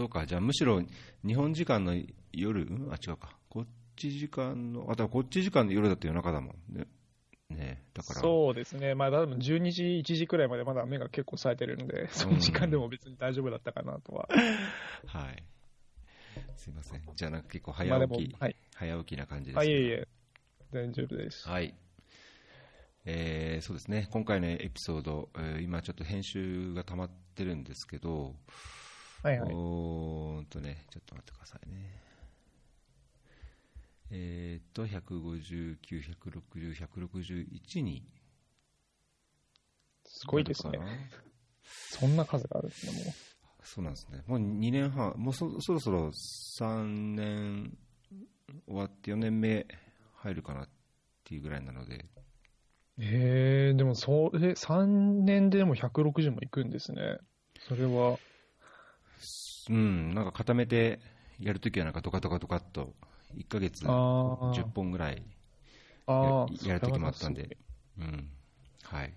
そうか、じゃあむしろ日本時間の夜、うん、あ、違うか、こっち時間の、あ、だこっち時間の夜だって夜中だもんね。ねだから。そうですね。まあ、多分12時、1時くらいまでまだ目が結構冴えてるんで、その時間でも別に大丈夫だったかなとは。はい。すいません。じゃあなんか結構早起き、はい。早起きな感じですあ、ね。いえいえ。大丈夫です。はい。えーそうですね、今回のエピソード、えー今ちょっと編集が溜まってるんですけど、はいはい。おーんとね、ちょっと待ってくださいね。えーっと、159、160、161にすごいですねそんな数があるんですね、もう。そうなんですね。もう2年半、もうそそろそろ3年終わって4年目入るかなっていうぐらいなので、えー、でもそれ、3年ででも160もいくんですね。それは、うん、なんか固めてやるときはなんかドカドカドカっと1ヶ月あー10本ぐらいあややるときもあったんで、うん、はい。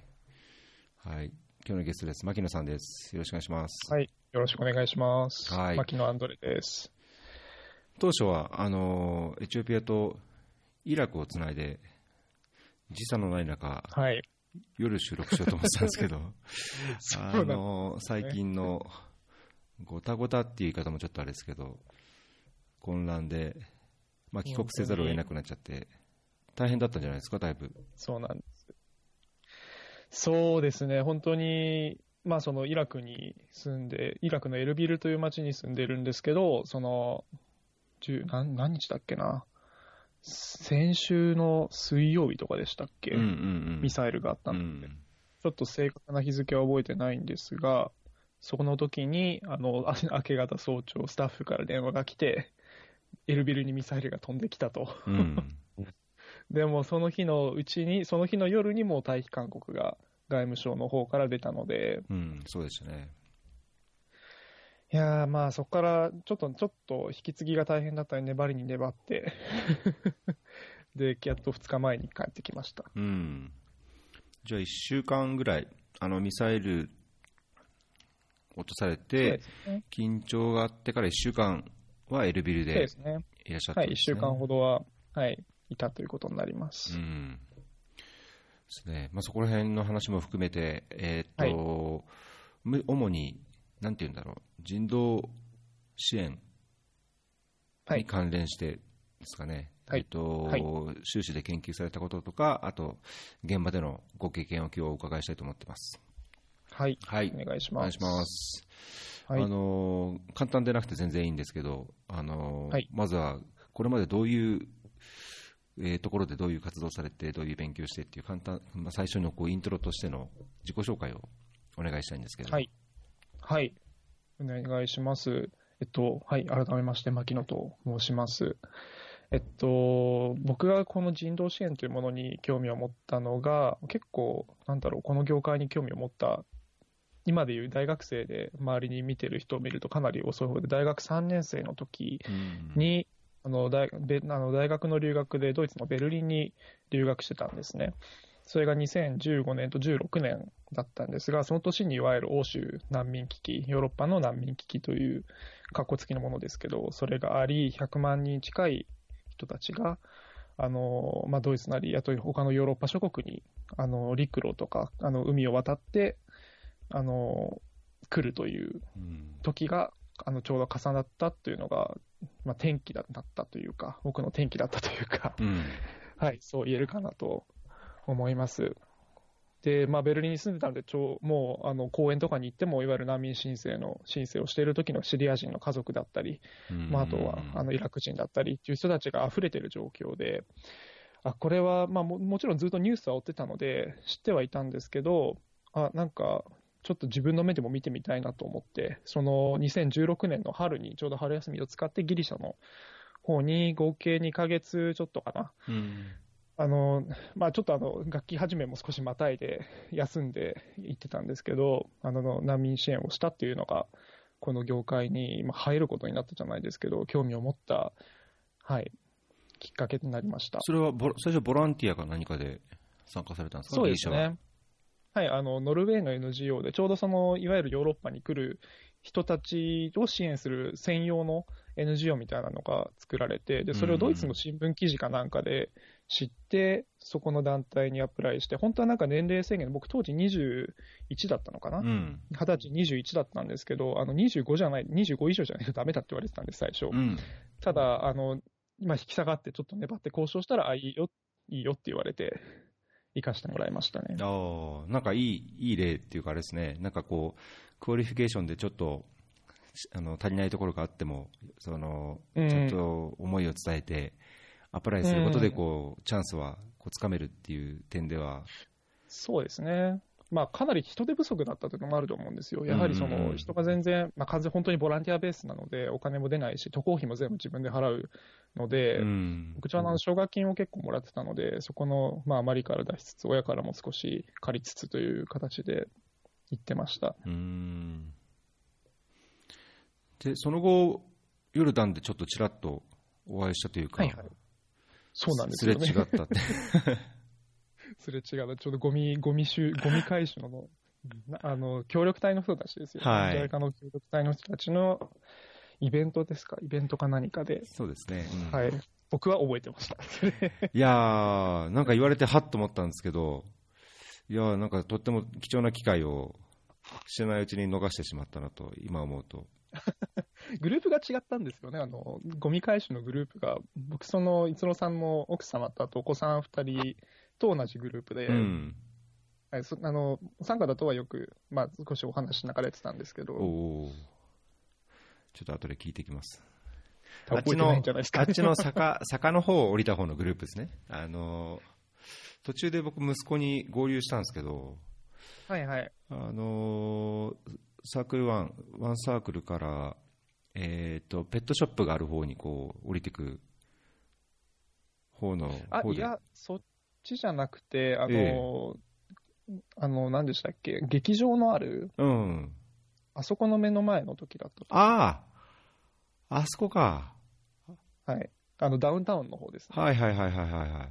はい。今日のゲストです。牧野さんです。よろしくお願いします。はい。よろしくお願いします。はい牧野アンドレです。当初は、あの、エチオピアとイラクをつないで、時差のない中、はい。夜収録しようと思ってたんですけど、そうあの最近のごたごたっていう言い方もちょっとあれですけど、混乱で、まあ、帰国せざるを得なくなっちゃって、大変だったんじゃないですか、だいぶ。そうなんです。そうですね、本当に、まあそのイラクに住んで、イラクのエルビルという町に住んでるんですけど、その、10何何日だっけな。先週の水曜日とかでしたっけ、うんうんうん。ミサイルがあったうので、ん。ちょっと正確な日付は覚えてないんですが、そこの時に、あの、あ 明け方早朝、スタッフから電話が来て、エルビルにミサイルが飛んできたと。うん。でもその日のうちに、その日の夜にも退避勧告が外務省の方から出たので、うん、そうでしたね。いやーまあそこからちょっと、ちょっと引き継ぎが大変だったり粘りに粘って、で、やっと2日前に帰ってきました。うん。じゃあ、1週間ぐらい、あの、ミサイル落とされてね。緊張があってから1週間はエルビルで。いらっしゃったはい、1んですね。週間ほどは、はい、いたということになります。うんですねまあ、そこら辺の話も含めて、えーっとむ主に、なんていうんだろう、人道支援はいに関連してですかね、はいえーっとはい修士で研究されたこととか、あと現場でのご経験を今日お伺いしたいと思ってます。はい、はい、お願いします。お願いします。はいあの簡単でなくて全然いいんですけど、あのはいまずはこれまでどういう、えーところでどういう活動されて、どういう勉強してっていう簡単、まあ、最初のこうイントロとしての自己紹介をお願いしたいんですけど、はい。はい。お願いします。えっと、はい。改めまして、牧野と申します。えっと、僕がこの人道支援というものに興味を持ったのが、結構、なんだろう、この業界に興味を持った、今でいう大学生で周りに見てる人を見るとかなり遅い方で、大学3年生の時うんに、あの大べあの大学の留学でドイツのベルリンに留学してたんですね。それが2015年と16年だったんですが、その年にいわゆる欧州難民危機、ヨーロッパの難民危機という格好付きのものですけど、それがあり、100万人近い人たちが、あのまあ、ドイツなり、あと他のヨーロッパ諸国にあの陸路とかあの海を渡ってあの来るといううん。時があのちょうど重なったというのが、まあ、転機だったというか、僕の転機だったというか、うん。はい、そう言えるかなと思います。で、まあ、ベルリンに住んでたので、ちょうもうあの公園とかに行っても、いわゆる難民申請の申請をしている時のシリア人の家族だったり、うん。まあ、あとはあのイラク人だったりっていう人たちが溢れてる状況で、あこれは、まあ、ももちろんずっとニュースは追ってたので、知ってはいたんですけど、あなんか、ちょっと自分の目でも見てみたいなと思って、その2016年の春に、ちょうど春休みを使ってギリシャの方に合計2ヶ月ちょっとかな、うんあの、まあちょっとあの、楽器始めも少しまたいで休んで行ってたんですけど、あの、難民支援をしたっていうのが、この業界に今入ることになったじゃないですけど、興味を持った、はい、きっかけになりました。それはボラ最初、ボランティアか何かで参加されたんですか、そうですギリシャはね。はい、あの、ノルウェーの NGO で、ちょうどその、いわゆるヨーロッパに来る人たちを支援する専用の NGO みたいなのが作られて、でそれをドイツの新聞記事かなんかで知って、そこの団体にアプライして、本当はなんか年齢制限、僕、当時21だったのかな、うん。20歳、21だったんですけど、あの25じゃない、25以上じゃないとダメだって言われてたんです、最初。うん。ただ、あの今、引き下がって、ちょっと粘って交渉したら、あ、いいよ、いいよって言われて、行かしてもらいましたね。ああ、なんかいい、いい例っていうかあれですね、なんかこう、 qualification でちょっと、しあの足りないところがあっても、その、うんちゃんと思いを伝えて、 apply することでこう、チャンスはこう掴めるっていう点では、そうですね。まあ、かなり人手不足だったというのもあると思うんですよ。やはりその人が全然、まあ、完全本当にボランティアベースなので、お金も出ないし、渡航費も全部自分で払うので、うん。僕はあの奨学金を結構もらってたので、そこの、まあ、余りから出しつつ、親からも少し借りつつという形で行ってました。うん。で、その後、ヨルダンでちょっとちらっとお会いしたというか、はいはいそうなんですよね。すれ違ったって。すれ違う。ちょうどゴミ、ゴミ収、ゴミ回収の、なあの、協力隊の人たちですよね。はい JICA の協力隊の人たちのイベントですか？イベントか何かで。そうですね。うんはい。僕は覚えてました。いやー、なんか言われてはっと思ったんですけど、いやー、なんかとっても貴重な機会を知らないうちに逃してしまったなと、今思うと。グループが違ったんですよね。あの、ゴミ回収のグループが、僕、その、逸郎さんの奥様とあとお子さん二人と同じグループで、うん。はい、そあの、お三方とはよく、まあ、少しお話しながらやってたんですけど、ちょっと後で聞いてきます。多分覚えてないんじゃないですか、あっちの坂、坂の方を降りた方のグループですね。あのー、途中で僕息子に合流したんですけど、はいはい。あのーサークルワン、ワンサークルから、えっ、と、ペットショップがある方にこう、降りてく方のあ、方で。いや、そっちじゃなくて、あの、えあの、何でしたっけ、劇場のある、うん。あそこの目の前の時だったと。ああ、あそこか。はい。あの、ダウンタウンの方ですね。はいはいはいはいはいはい。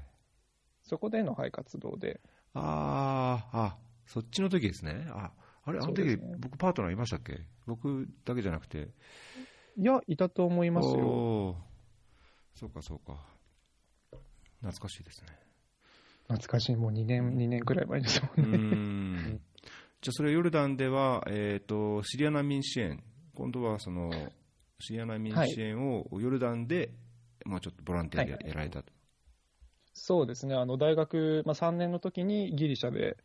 そこでの、はい、活動で。ああ、あ、そっちの時ですね。あ、あれ、あの時、ね僕パートナーいましたっけ？僕だけじゃなくて。いや、いたと思いますよ。そうかそうか。懐かしいですね。懐かしい、もう2年、2年くらい前ですもうんーね。ん。じゃあ、それヨルダンでは、えっ、と、シリア難民支援。今度はその、シリア難民支援をヨルダンで、まあちょっとボランティアではいやられたと。そうですね、あの大学、まあ、3年の時にギリシャで、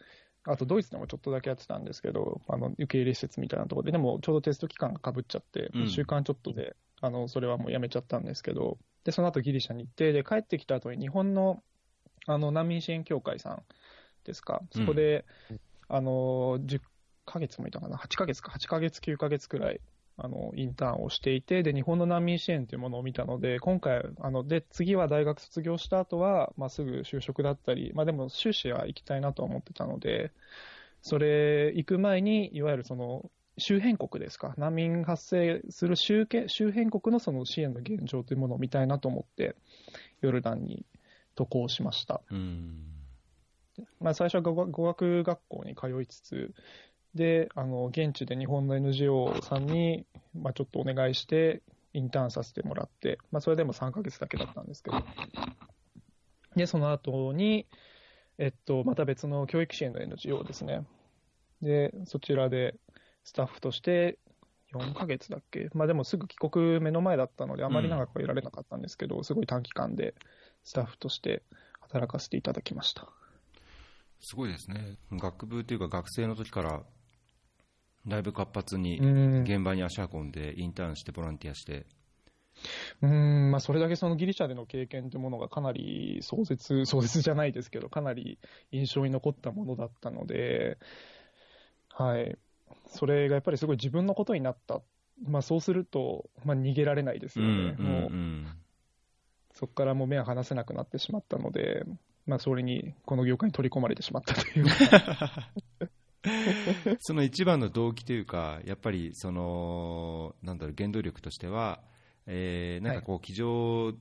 あとドイツでもちょっとだけやってたんですけど、あの受け入れ施設みたいなところで、でもちょうどテスト期間がかぶっちゃって、うん1週間ちょっとで、あのそれはもうやめちゃったんですけど、でその後ギリシャに行って、で帰ってきた後に日本のあの難民支援協会さんですか、そこで、あの10ヶ月もいたかな、8ヶ月か、8ヶ月、9ヶ月くらい。あのインターンをしていてで、日本の難民支援というものを見たので、今回、あので次は大学卒業した後は、まあ、すぐ就職だったり、まあ、でも修士は行きたいなとは思ってたので、それ行く前に、いわゆるその周辺国ですか、難民発生する周辺周辺国のその支援の現状というものを見たいなと思って、ヨルダンに渡航しました。うん。まあ、最初は語学語学学校に通いつつ、で、あの、現地で日本の NGO さんに、まあ、ちょっとお願いして、インターンさせてもらって、まあ、それでも3ヶ月だけだったんですけど、で、その後に、えっと、また別の教育支援の NGO ですね。で、そちらでスタッフとして4ヶ月だっけ？まあでもすぐ帰国目の前だったので、あまり長くはいられなかったんですけど、すごい短期間でスタッフとして働かせていただきました。すごいですね。学部というか学生の時から、だいぶ活発にうん現場に足運んで、インターンして、ボランティアして。うんまあ、それだけそのギリシャでの経験というものがかなり壮絶、壮絶じゃないですけど、かなり印象に残ったものだったので、はい、それがやっぱりすごい自分のことになった、まあ、そうすると、まあ、逃げられないですよね、もうそこからもう目は離せなくなってしまったので、まあ、それにこの業界に取り込まれてしまったという。か、その一番の動機というか、やっぱりその、なんだろう、原動力としては、えーなんかこう、机上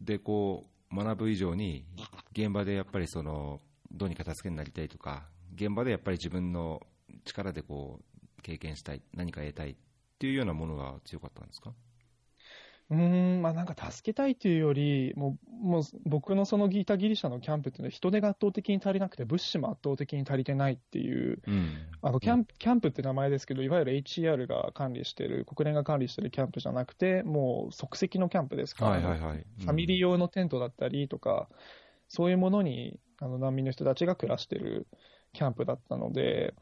でこう学ぶ以上に、現場でやっぱりその、どうにか助けになりたいとか、現場でやっぱり自分の力でこう経験したい、何か得たいっっていうようなものが強かったんですか？うーん、まあなんか助けたいというより、もう、もう僕のそのギータギリシャのキャンプっていうのは人手が圧倒的に足りなくて、物資も圧倒的に足りてないっていう、うん。あのキャンプ、キャンプって名前ですけど、いわゆる HCR が管理してる、国連が管理してるキャンプじゃなくて、もう即席のキャンプですから、はいはいはい。ファミリー用のテントだったりとか、そういうものにあの難民の人たちが暮らしてるキャンプだったので、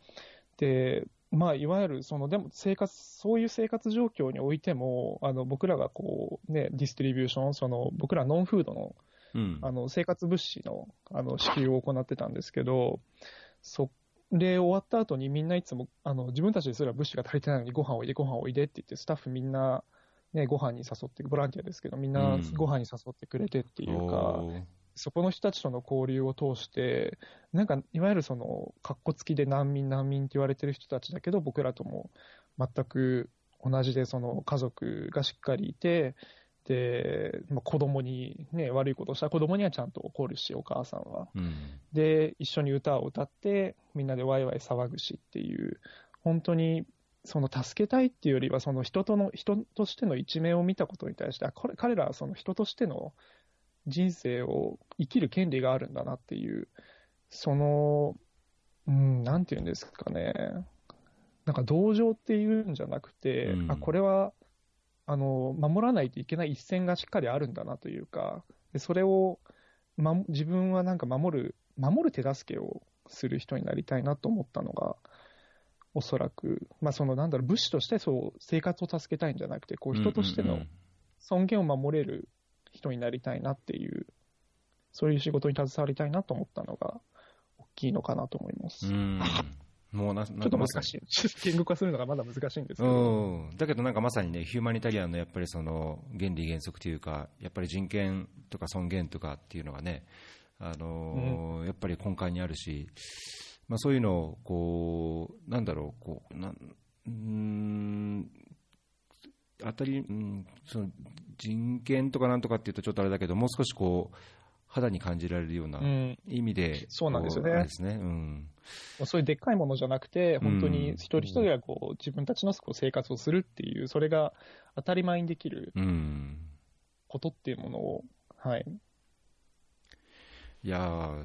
で、まあ、いわゆるその、でも生活、そういう生活状況においても、あの僕らがこう、ね、ディストリビューション、その僕らノンフードのうん。あの生活物資のあの支給を行ってたんですけど、それ終わった後にみんないつもあの自分たちですら物資が足りてないのにご飯おいで、ご飯おいでって言って、スタッフみんな、ね、ご飯に誘って、ボランティアですけど、みんなうんご飯に誘ってくれてっていうか、おーそこの人たちとの交流を通して、なんかいわゆるその、かっこつきで難民、難民って言われてる人たちだけど、僕らとも全く同じで、その家族がしっかりいて、で、まあ、子供にね、悪いことをした子供にはちゃんと怒るし、お母さんは。うん。で、一緒に歌を歌って、みんなでワイワイ騒ぐしっていう、本当に、その助けたいっていうよりは、その人との、人としての一面を見たことに対して、あこれ、彼らはその人としての人生を生きる権利があるんだなっていう、その、うん、なんていうんですかね。なんか同情っていうんじゃなくて、うんあ、これは、あの、守らないといけない一線がしっかりあるんだなというか、でそれを、ま、自分はなんか守る、守る手助けをする人になりたいなと思ったのが、おそらく、まあそのなんだろう、物資としてそう生活を助けたいんじゃなくて、こう人としての尊厳を守れる人になりたいなっていう、そういう仕事に携わりたいなと思ったのが、大きいのかなと思います。うん。うん。もうな、ちょっと難しい。言語化するのがまだ難しいんですけど。うん、だけどなんかまさにね、ヒューマニタリアンのやっぱりその原理原則というか、やっぱり人権とか尊厳とかっていうのがね、あのーやっぱり根幹にあるし、まあ、そういうのをこう、なんだろう、こうなんうーん当たり、うん、その人権とかなんとかっていうとちょっとあれだけど、もう少しこう肌に感じられるようなうん、意味で、そうなんですよね。ですね。うん。そういうでっかいものじゃなくて、本当に一人一人がこう自分たちのこう生活をするっていう、それが当たり前にできるうん。ことっていうものを、はい、いやー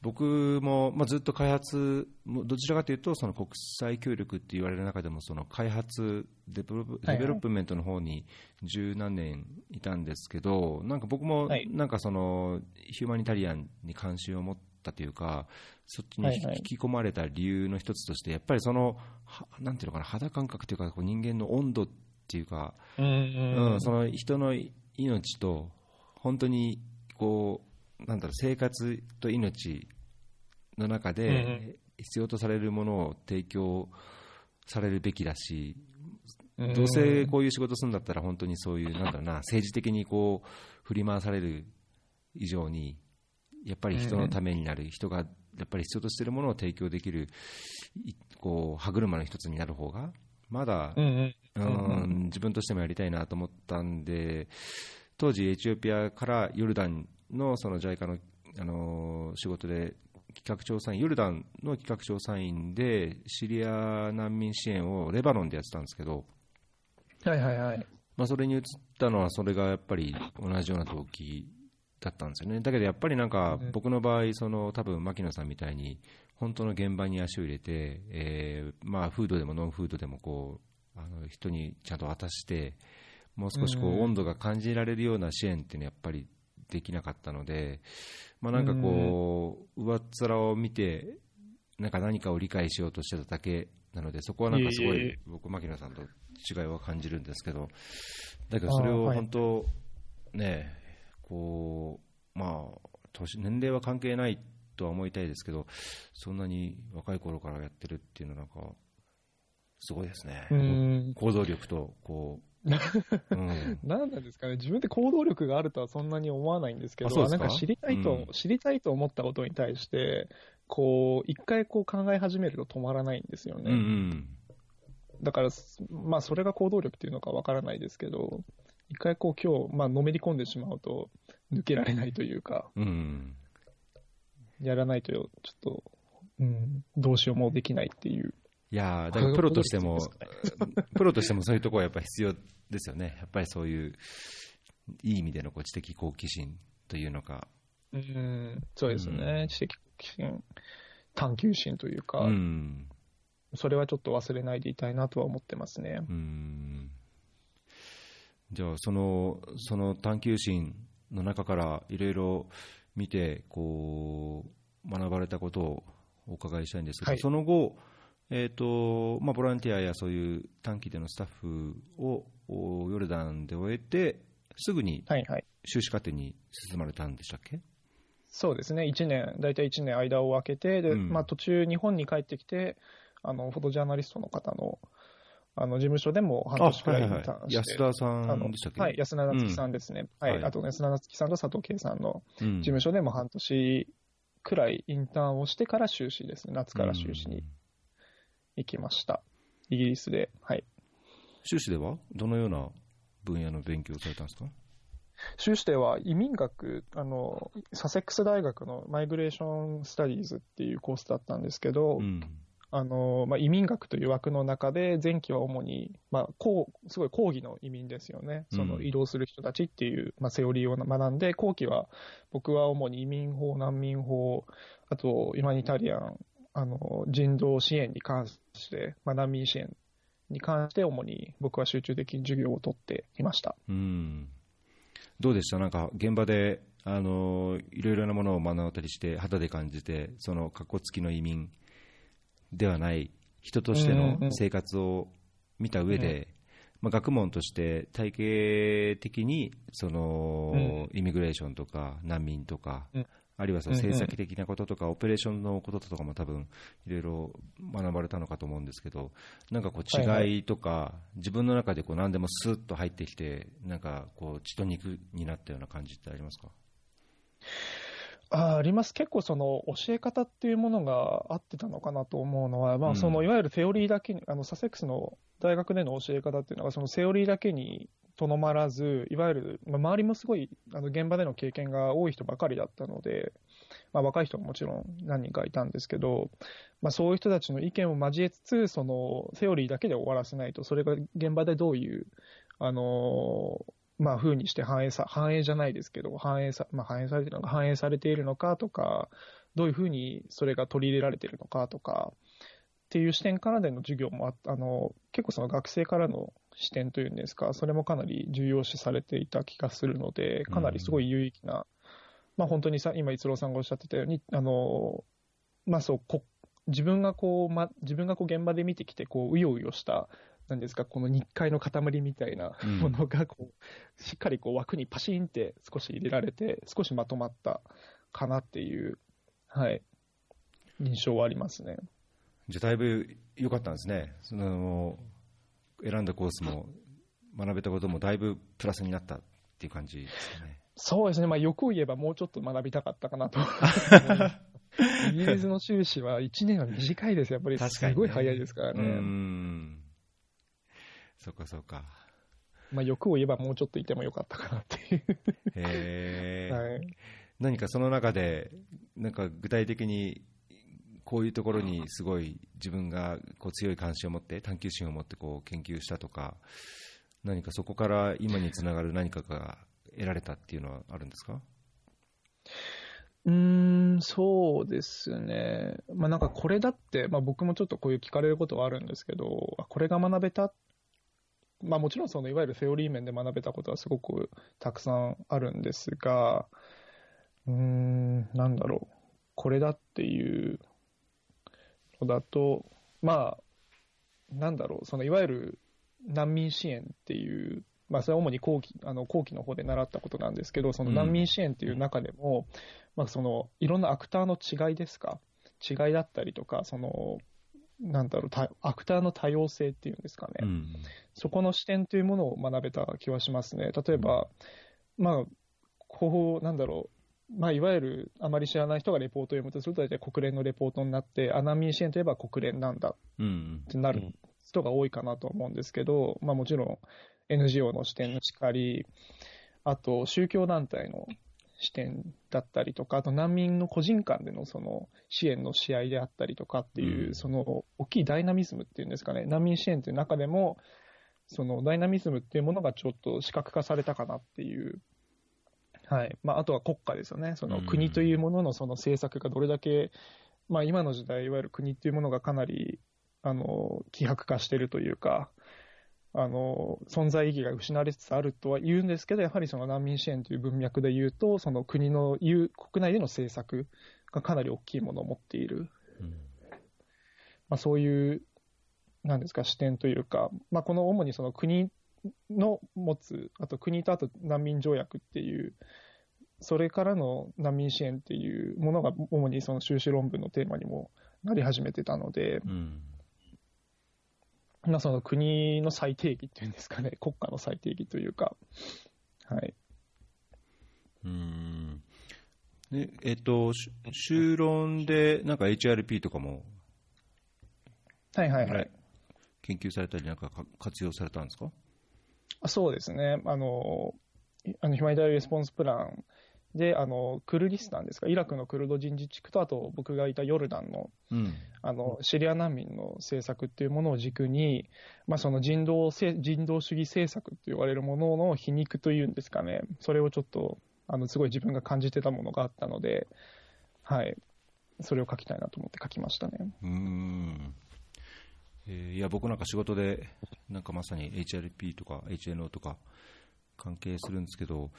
僕も、まあ、ずっと開発、もどちらかというと、その国際協力って言われる中でも、その開発 develop、はいはい。 development の方に十何年いたんですけど、なんか僕もはい。なんかその humanitarian に関心を持ったというか、そっちに引き込まれた理由の一つとして、やっぱりその、はなんていうのかな、肌感覚というか、こう人間の温度っていうか、うん。うん、その人の命と、本当にこう、なんだろう、生活と命の中で必要とされるものを提供されるべきだし、どうせこういう仕事するんだったら、本当にそういう、なんだろうな、政治的にこう振り回される以上に、やっぱり人のためになる、人がやっぱり必要としているものを提供できる、いこう歯車の一つになる方が、まだうん自分としてもやりたいなと思ったんで、当時、エチオピアからヨルダンのその JICA の、あのー仕事で、企画調査員、ヨルダンの企画調査員で、シリア難民支援をレバノンでやってたんですけど、はいはいはい。まあ、それに移ったのは、それがやっぱり同じような動機だったんですよね。だけどやっぱりなんかうん、僕の場合、その多分牧野さんみたいに、本当の現場に足を入れて、えーまあ、フードでもノンフードでもこうあの人にちゃんと渡して、もう少しこう温度が感じられるような支援っていうのはやっぱりできなかったので、まあ、なんかこう、上っ面を見て、なんか何かを理解しようとしてただけなので、そこはなんかすごい僕、牧野さんと違いは感じるんですけど、だけどそれを本当、ね、こう、まあ、年年齢は関係ないとは思いたいですけど、そんなに若い頃からやってるっていうのは、なんか、すごいですね。うん。行動力と、こ何なんですかね、自分で行動力があるとはそんなに思わないんですけど、なんか知りたいと、うん。知りたいと思ったことに対して、こう、一回こう考え始めると止まらないんですようんうね。ん、だから、まあ、それが行動力っていうのかわからないですけど、一回こう今日、まあ、のめり込んでしまうと、抜けられないというか、うん、やらないと、ちょっと、うん、どうしようもできないっていう。いいやだからプロとしても、プロとしてもそういうところはやっぱり必要ですよね、やっぱりそういういい意味でのこう知的好奇心というのか。うん、そうですね、うん。知的好奇心、探求心というか、うん。それはちょっと忘れないでいたいなとは思ってますね。うん。じゃあその、その探求心の中からいろいろ見てこう、学ばれたことをお伺いしたいんですけど、はい。その後、えーとまあ、ボランティアやそういう短期でのスタッフをおヨルダンで終えて、すぐにはいはい。修士課程に進まれたんでしたっけ？そうですね、1年、大体1年間を空けて、でうん。まあ、途中、日本に帰ってきて、あのフォトジャーナリストの方のあの事務所でも半年くらいインターンして、安田さんでしたっけ？はい、安田夏樹さんですね、はいはい。あと安田夏樹さんと佐藤圭さんのうん。事務所でも半年くらいインターンをしてから修士ですね、夏から修士に行きました、イギリスで。はい修士ではどのような分野の勉強をされたんですか？修士では移民学あの、サセックス大学のマイグレーション・スタディーズっていうコースだったんですけど、うん。あのまあ、移民学という枠の中で、前期は主に、まあ、こうすごい講義の移民ですよね、そのうん。移動する人たちっていう、まあ、セオリーを学んで、後期は僕は主に移民法、難民法、あとイマニタリアン、あの人道支援に関して、まあ、難民支援に関して、主に僕は集中的に授業を取っていました。うん。どうでした？なんか現場であのいろいろなものを目の当たりして肌で感じてその格好付きの移民ではない人としての生活を見た上で、まあ、学問として体系的にその、イミグレーションとか難民とか、うんあるいはその政策的なこととか、オペレーションのこととかも多分いろいろ学ばれたのかと思うんですけどなんかこう違いとか、自分の中でこう何でもスーッと入ってきてなんかこう血と肉になったような感じってありますか？ああります、結構その教え方っていうものが合ってたのかなと思うのは、まあ、うん。そのいわゆるセオリーだけに、あのサセックスの大学での教え方っていうのが、そのセオリーだけにとどまらず、いわゆる、まあ、周りもすごいあの現場での経験が多い人ばかりだったので、まあ、若い人ももちろん何人かいたんですけど、まあ、そういう人たちの意見を交えつつ、そのセオリーだけで終わらせないと、それが現場でどういう、あのまあ、風にして反映さ、反映じゃないですけど、反映さ、まあ、反映されてるのか、反映されているのかとか、どういうふうにそれが取り入れられているのかとか、っていう視点からでの授業もああの、結構その学生からの視点というんですか、それもかなり重要視されていた気がするので、かなりすごい有益な、まあ本当にさ、今、逸郎さんがおっしゃってたように、あの、まあそう、こ自分がこう、ま、自分がこう現場で見てきて、こう、うようよした、なんですか、この日会の塊みたいなうん。ものがこう、しっかりこう枠にパシーンって少し入れられて、少しまとまったかなっていう、はい、印象はありますね。じゃあだいぶ良かったんですね。その選んだコースも学べたこともだいぶプラスになったっていう感じですかね。そうですね、まあ、欲を言えばもうちょっと学びたかったかなと。イギリスの修士は1年は短いです、やっぱりすごい早いですからうね。んそうかそうかまあ、欲を言えばもうちょっといてもよかったかなっていう。へえ、はい何かその中でなんか具体的にこういうところにすごい自分がこう強い関心を持って探求心を持ってこう研究したとか何かそこから今につながる何かが得られたっていうのはあるんですか？うーん、そうですね。まあなんかこれだって、まあ僕もちょっとこういう聞かれることはあるんですけど、あこれが学べたまあもちろんそのいわゆるセオリー面で学べたことはすごくたくさんあるんですが、うん、なんだろう。これだっていうのだと、まあ、なんだろう、そのいわゆる難民支援っていう、まあ、それは主に後期あの後期の方で習ったことなんですけど、その難民支援っていう中でも、まあ、そのいろんなアクターの違いですか、違いだったりとか、そのなんだろう、たアクターの多様性っていうんですかね、うん。そこの視点というものを学べた気はしますね。例えば、まあ、こう、なんだろう、まあ、いわゆるあまり知らない人がレポートを読むとすると、大体国連のレポートになって、あ難民支援といえば国連なんだうんってなる人が多いかなと思うんですけど、まあ、もちろん NGO の視点のしかり、あと宗教団体の視点だったりとか、あと難民の個人間でのその支援の試合であったりとかっていう、うん。その大きいダイナミズムっていうんですかね、難民支援という中でも、そのダイナミズムっていうものがちょっと視覚化されたかなっていう、はい。まあ、あとは国家ですよね、そのうん国というもののその政策がどれだけ、まあ、今の時代、いわゆる国っていうものがかなりあの希薄化しているというか、あの存在意義が失われつつあるとは言うんですけど、やはりその難民支援という文脈で言うと、その国の言う国内での政策がかなり大きいものを持っている、うんまあ、そういう、なんですか、視点というか、まあ、この主にその国の持つ、あと国とあと難民条約っていう、それからの難民支援っていうものが主にその修士論文のテーマにもなり始めてたので、うん。まあ、その国の最定義っていうんですかね、国家の最定義というか、はい。うんでえっと、し修論でなんか HRP とかもはいはいはい。研究されたり、なんかか活用されたんですか？あそうですね。あの、あのヒュマニタリーレスポンスプランで、あの、クルディスタンですか、イラクのクルド人自治区と、あと僕がいたヨルダンの、うんあの、シリア難民の政策っていうものを軸に、まあ、その人道せ、人道主義政策って言われるものの皮肉というんですかね、それをちょっと、あの、すごい自分が感じてたものがあったので、はい。それを書きたいなと思って書きましたね。うーんえーいや僕なんか仕事でなんかまさに HRP とか HNO とか関係するんですけど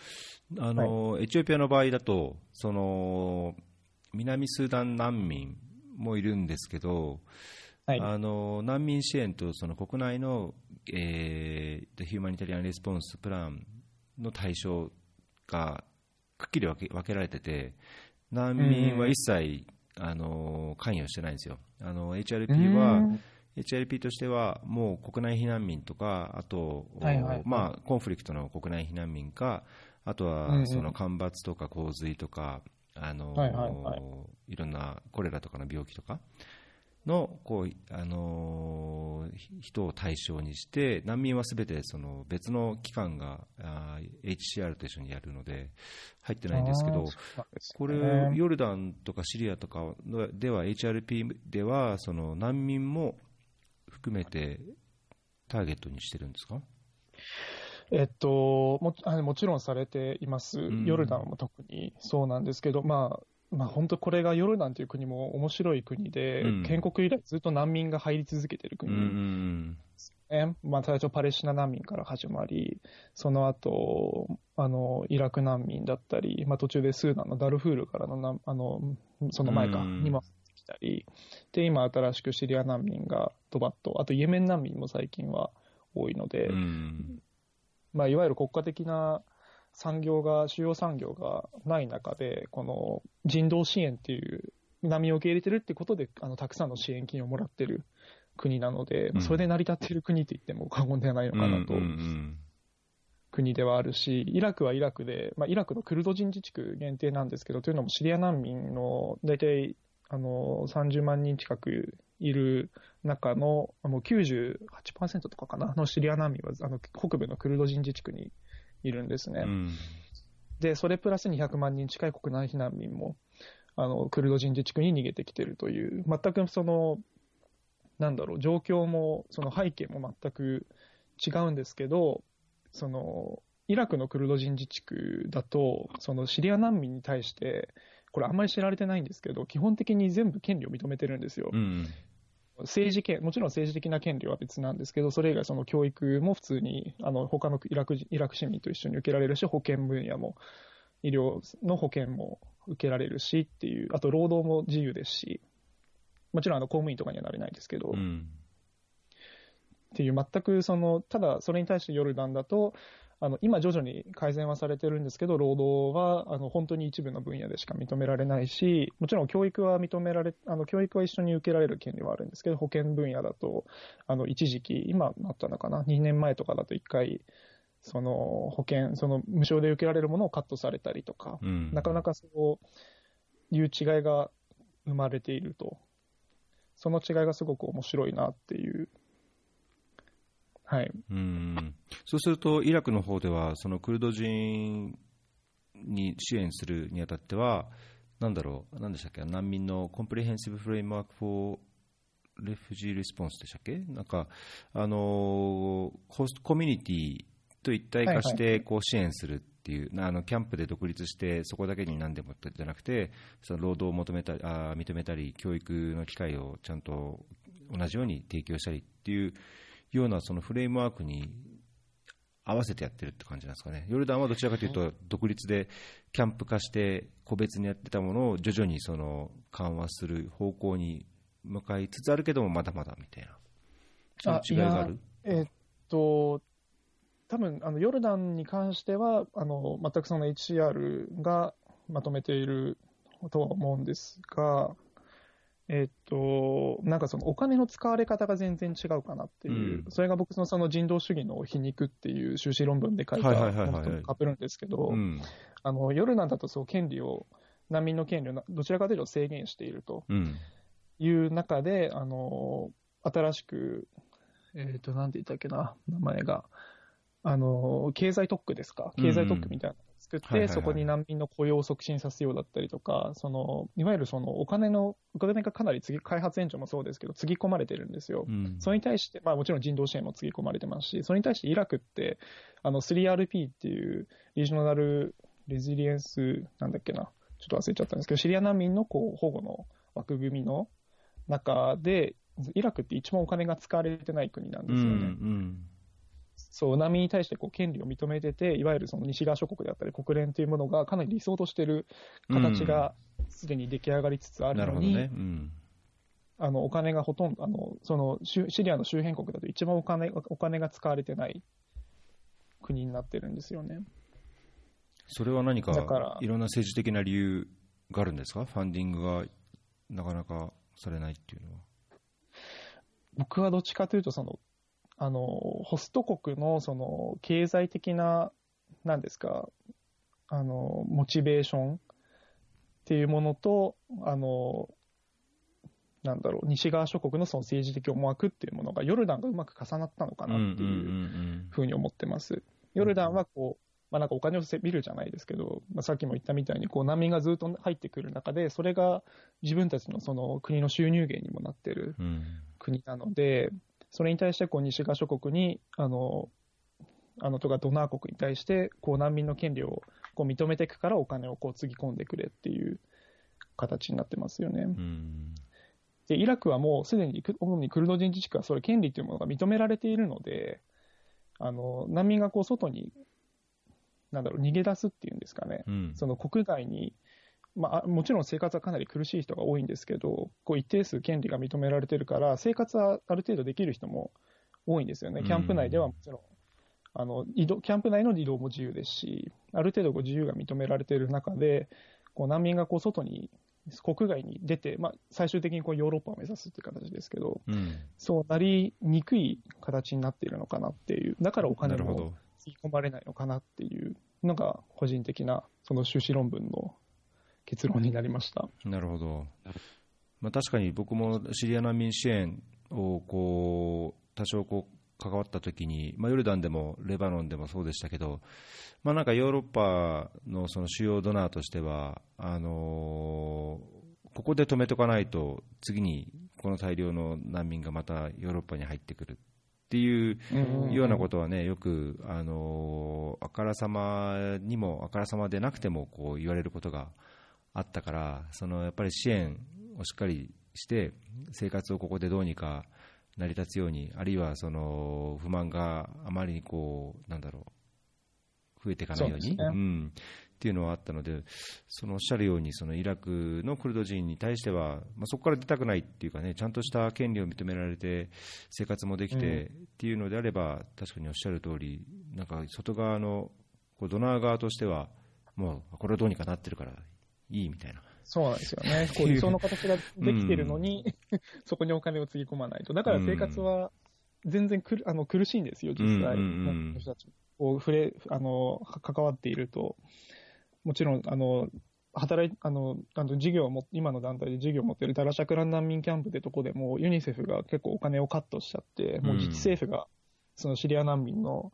あの、エチオピアの場合だとその南スーダン難民もいるんですけど、はい。あの難民支援とその国内の、えー、ヒューマニタリアン・レスポンス・プランの対象がくっきり分け分けられてて難民は一切、あの関与してないんですよ。あの HRP は、HRP としては、もう国内避難民とか、あと、はいはいまあ、コンフリクトの国内避難民か、あとはその干ばつとか洪水とか、あのはいはいはい。ろんなコレラとかの病気とかのこう、あのひ人を対象にして、難民はすべてその別の機関があー HCR と一緒にやるので、入ってないんですけど、これ、ヨルダンとかシリアとかのでは、HRP では、その難民も含めてターゲットにしてるんですか？えっと、もあもちろんされています、ん。ヨルダンも特にそうなんですけど、まあ、まあ、本当、これがヨルダンという国も面白い国で、うん。建国以来ずっと難民が入り続けている国んね、まあ、最初パレスチナ難民から始まり、その後あのイラク難民だったり、まあ、途中でスーダンのダルフールからのなあのその前か、うん。にも来たり、で今、新しくシリア難民がドバッと、あとイエメン難民も最近は多いので、うん。うんまあ、いわゆる国家的な産業が、主要産業がない中で、この人道支援っていう、難民を受け入れてるってことで、あのたくさんの支援金をもらってる国なので、うん。それで成り立っている国と言っても 過言ではないのかなと、うんうん。国ではあるし、イラクはイラクで、まあ、イラクのクルド人自治区限定なんですけど、というのもシリア難民の大体あの30万人近くいる中のもう98%とかかな、のシリア難民はあの北部のクルド人自治区にいるんですね。うん。で、それプラス200万人近い国内避難民も、あの、クルド人自治区に逃げてきてるという、全くその、なんだろう、状況も、その背景も全く違うんですけど、その、イラクのクルド人自治区だと、そのシリア難民に対して、これあんまり知られてないんですけど、基本的に全部権利を認めてるんですよ。うん政治権、もちろん政治的な権利は別なんですけど、それ以外、その教育も普通に、あの他のイラク人イラク市民と一緒に受けられるし、保険分野も、医療の保険も受けられるしっていう、あと労働も自由ですし、もちろんあの公務員とかにはなれないですけど、っうんていう、全くその、ただそれに対してヨルダンだと、あの今、徐々に改善はされてるんですけど、労働はあの本当に一部の分野でしか認められないし、もちろん教育は認められ、あの教育は一緒に受けられる権利はあるんですけど、保険分野だと、あの一時期、今なったのかな、2年前とかだと1回、その保険、その無償で受けられるものをカットされたりとか、うんなかなかそういう違いが生まれていると、その違いがすごく面白いなっていう。はい、うん。そうすると、イラクの方では、そのクルド人に支援するにあたっては、なんだろう、なんでしたっけ、難民の Comprehensive Framework for Refugee Response でしたっけ、なんか、あのホストコミュニティと一体化してこう支援するっていう、あのキャンプで独立して、そこだけに何でもじゃなくて、その労働を求めたあ認めたり、教育の機会をちゃんと同じように提供したりっていうようなそのフレームワークに合わせてやってるって感じなんですかね、ヨルダンはどちらかというと、独立でキャンプ化して、個別にやってたものを徐々にその緩和する方向に向かいつつあるけども、まだまだみたいな、そういう違いがある？えー、っと多分あのヨルダンに関してはあの、全くその HCR がまとめているとは思うんですが、えっと、なんかそのお金の使われ方が全然違うかなっていう、うん、それが僕のその人道主義の皮肉っていう修士論文で書いたものとかぶるんですけど、あのヨルダンだとそう権利を、難民の権利をどちらかというと制限しているという中で、うん、あの新しく、えっ、ー、と、なんて言ったっけな、名前が、あの、経済特区ですか、経済特区みたいな作って、そこに難民の雇用を促進させようだったりとか、その、いわゆるそのお金の、お金がかなり次、開発援助もそうですけど、つぎ込まれてるんですよ。うん、それに対して、まあもちろん人道支援もつぎ込まれてますし、それに対してイラクって、あの、3RP っていうリージョナルレジリエンス、なんだっけな、ちょっと忘れちゃったんですけど、シリア難民のこう保護の枠組みの中で、イラクって一番お金が使われてない国なんですよね。うんうんそう、難民に対してこう権利を認めてて、いわゆるその西側諸国であったり、国連というものがかなり理想としている形がすでに出来上がりつつあるのに、ねうん、あのお金がほとんど、あのそのシリアの周辺国だと一番お金お金が使われてない国になってるんですよね。それは何か、いろんな政治的な理由があるんですか、ファンディングがなかなかされないっていうのは。僕はどっちかというと、そのあの、ホスト国のその経済的な、なんですか、あの、モチベーションっていうものと、あの、なんだろう、西側諸国のその政治的思惑っていうものが、ヨルダンがうまく重なったのかなっていうふうに思ってます。ヨルダンはこう、まあ、なんかお金を見るじゃないですけど、まあ、さっきも言ったみたいにこう難民がずっと入ってくる中で、それが自分たちのその国の収入源にもなってる国なので、それに対してこう西側諸国に、あの、あのとかドナー国に対して、こう難民の権利をこう認めていくからお金をこうつぎ込んでくれっていう形になってますよね。で、イラクはもうすでに、主にクルド人自治区はそれ権利というものが認められているので、あの、難民がこう外に、なんだろう、逃げ出すっていうんですかね。うん、その国外にまあ、もちろん生活はかなり苦しい人が多いんですけど、こう一定数権利が認められてるから、生活はある程度できる人も多いんですよね。キャンプ内ではもちろん、あの移動キャンプ内の移動も自由ですし、ある程度こう自由が認められている中で、こう難民がこう外に、国外に出て、まあ、最終的にこうヨーロッパを目指すっていう形ですけど、うん、そうなりにくい形になっているのかなっていう、だからお金もつぎ込まれないのかなっていうのが、個人的なその修士論文の結論になりました。なるほど、まあ、確かに僕もシリア難民支援をこう多少こう関わったときに、まあ、ヨルダンでもレバノンでもそうでしたけど、まあ、なんかヨーロッパのその主要ドナーとしてはあのー、ここで止めとかないと次にこの大量の難民がまたヨーロッパに入ってくるっていうようなことはね、よく、あのあからさまにも、あからさまでなくてもこう言われることがあったから、そのやっぱり支援をしっかりして、生活をここでどうにか成り立つように、あるいはその不満があまりにこう、なんだろう、増えていかないように。うね、うんっていうのはあったので、そのおっしゃるように、そのイラクのクルド人に対しては、まあ、そこから出たくないっていうかね、ちゃんとした権利を認められて、生活もできてっていうのであれば、確かにおっしゃる通り、なんか外側のこうドナー側としては、もうこれはどうにかなってるからいいみたいな。そうなんですよね。こう理想の形ができてるのに、うん、そこにお金をつぎ込まないと。だから生活は全然くるあの苦しいんですよ、実際。うん人たちこう触れ、あの、関わっていると。もちろん、あの、働い、あの、あの事業も、今の団体で事業を持っているダラシャクラン難民キャンプってとこでも、ユニセフが結構お金をカットしちゃって、もう自治政府が、そのシリア難民の、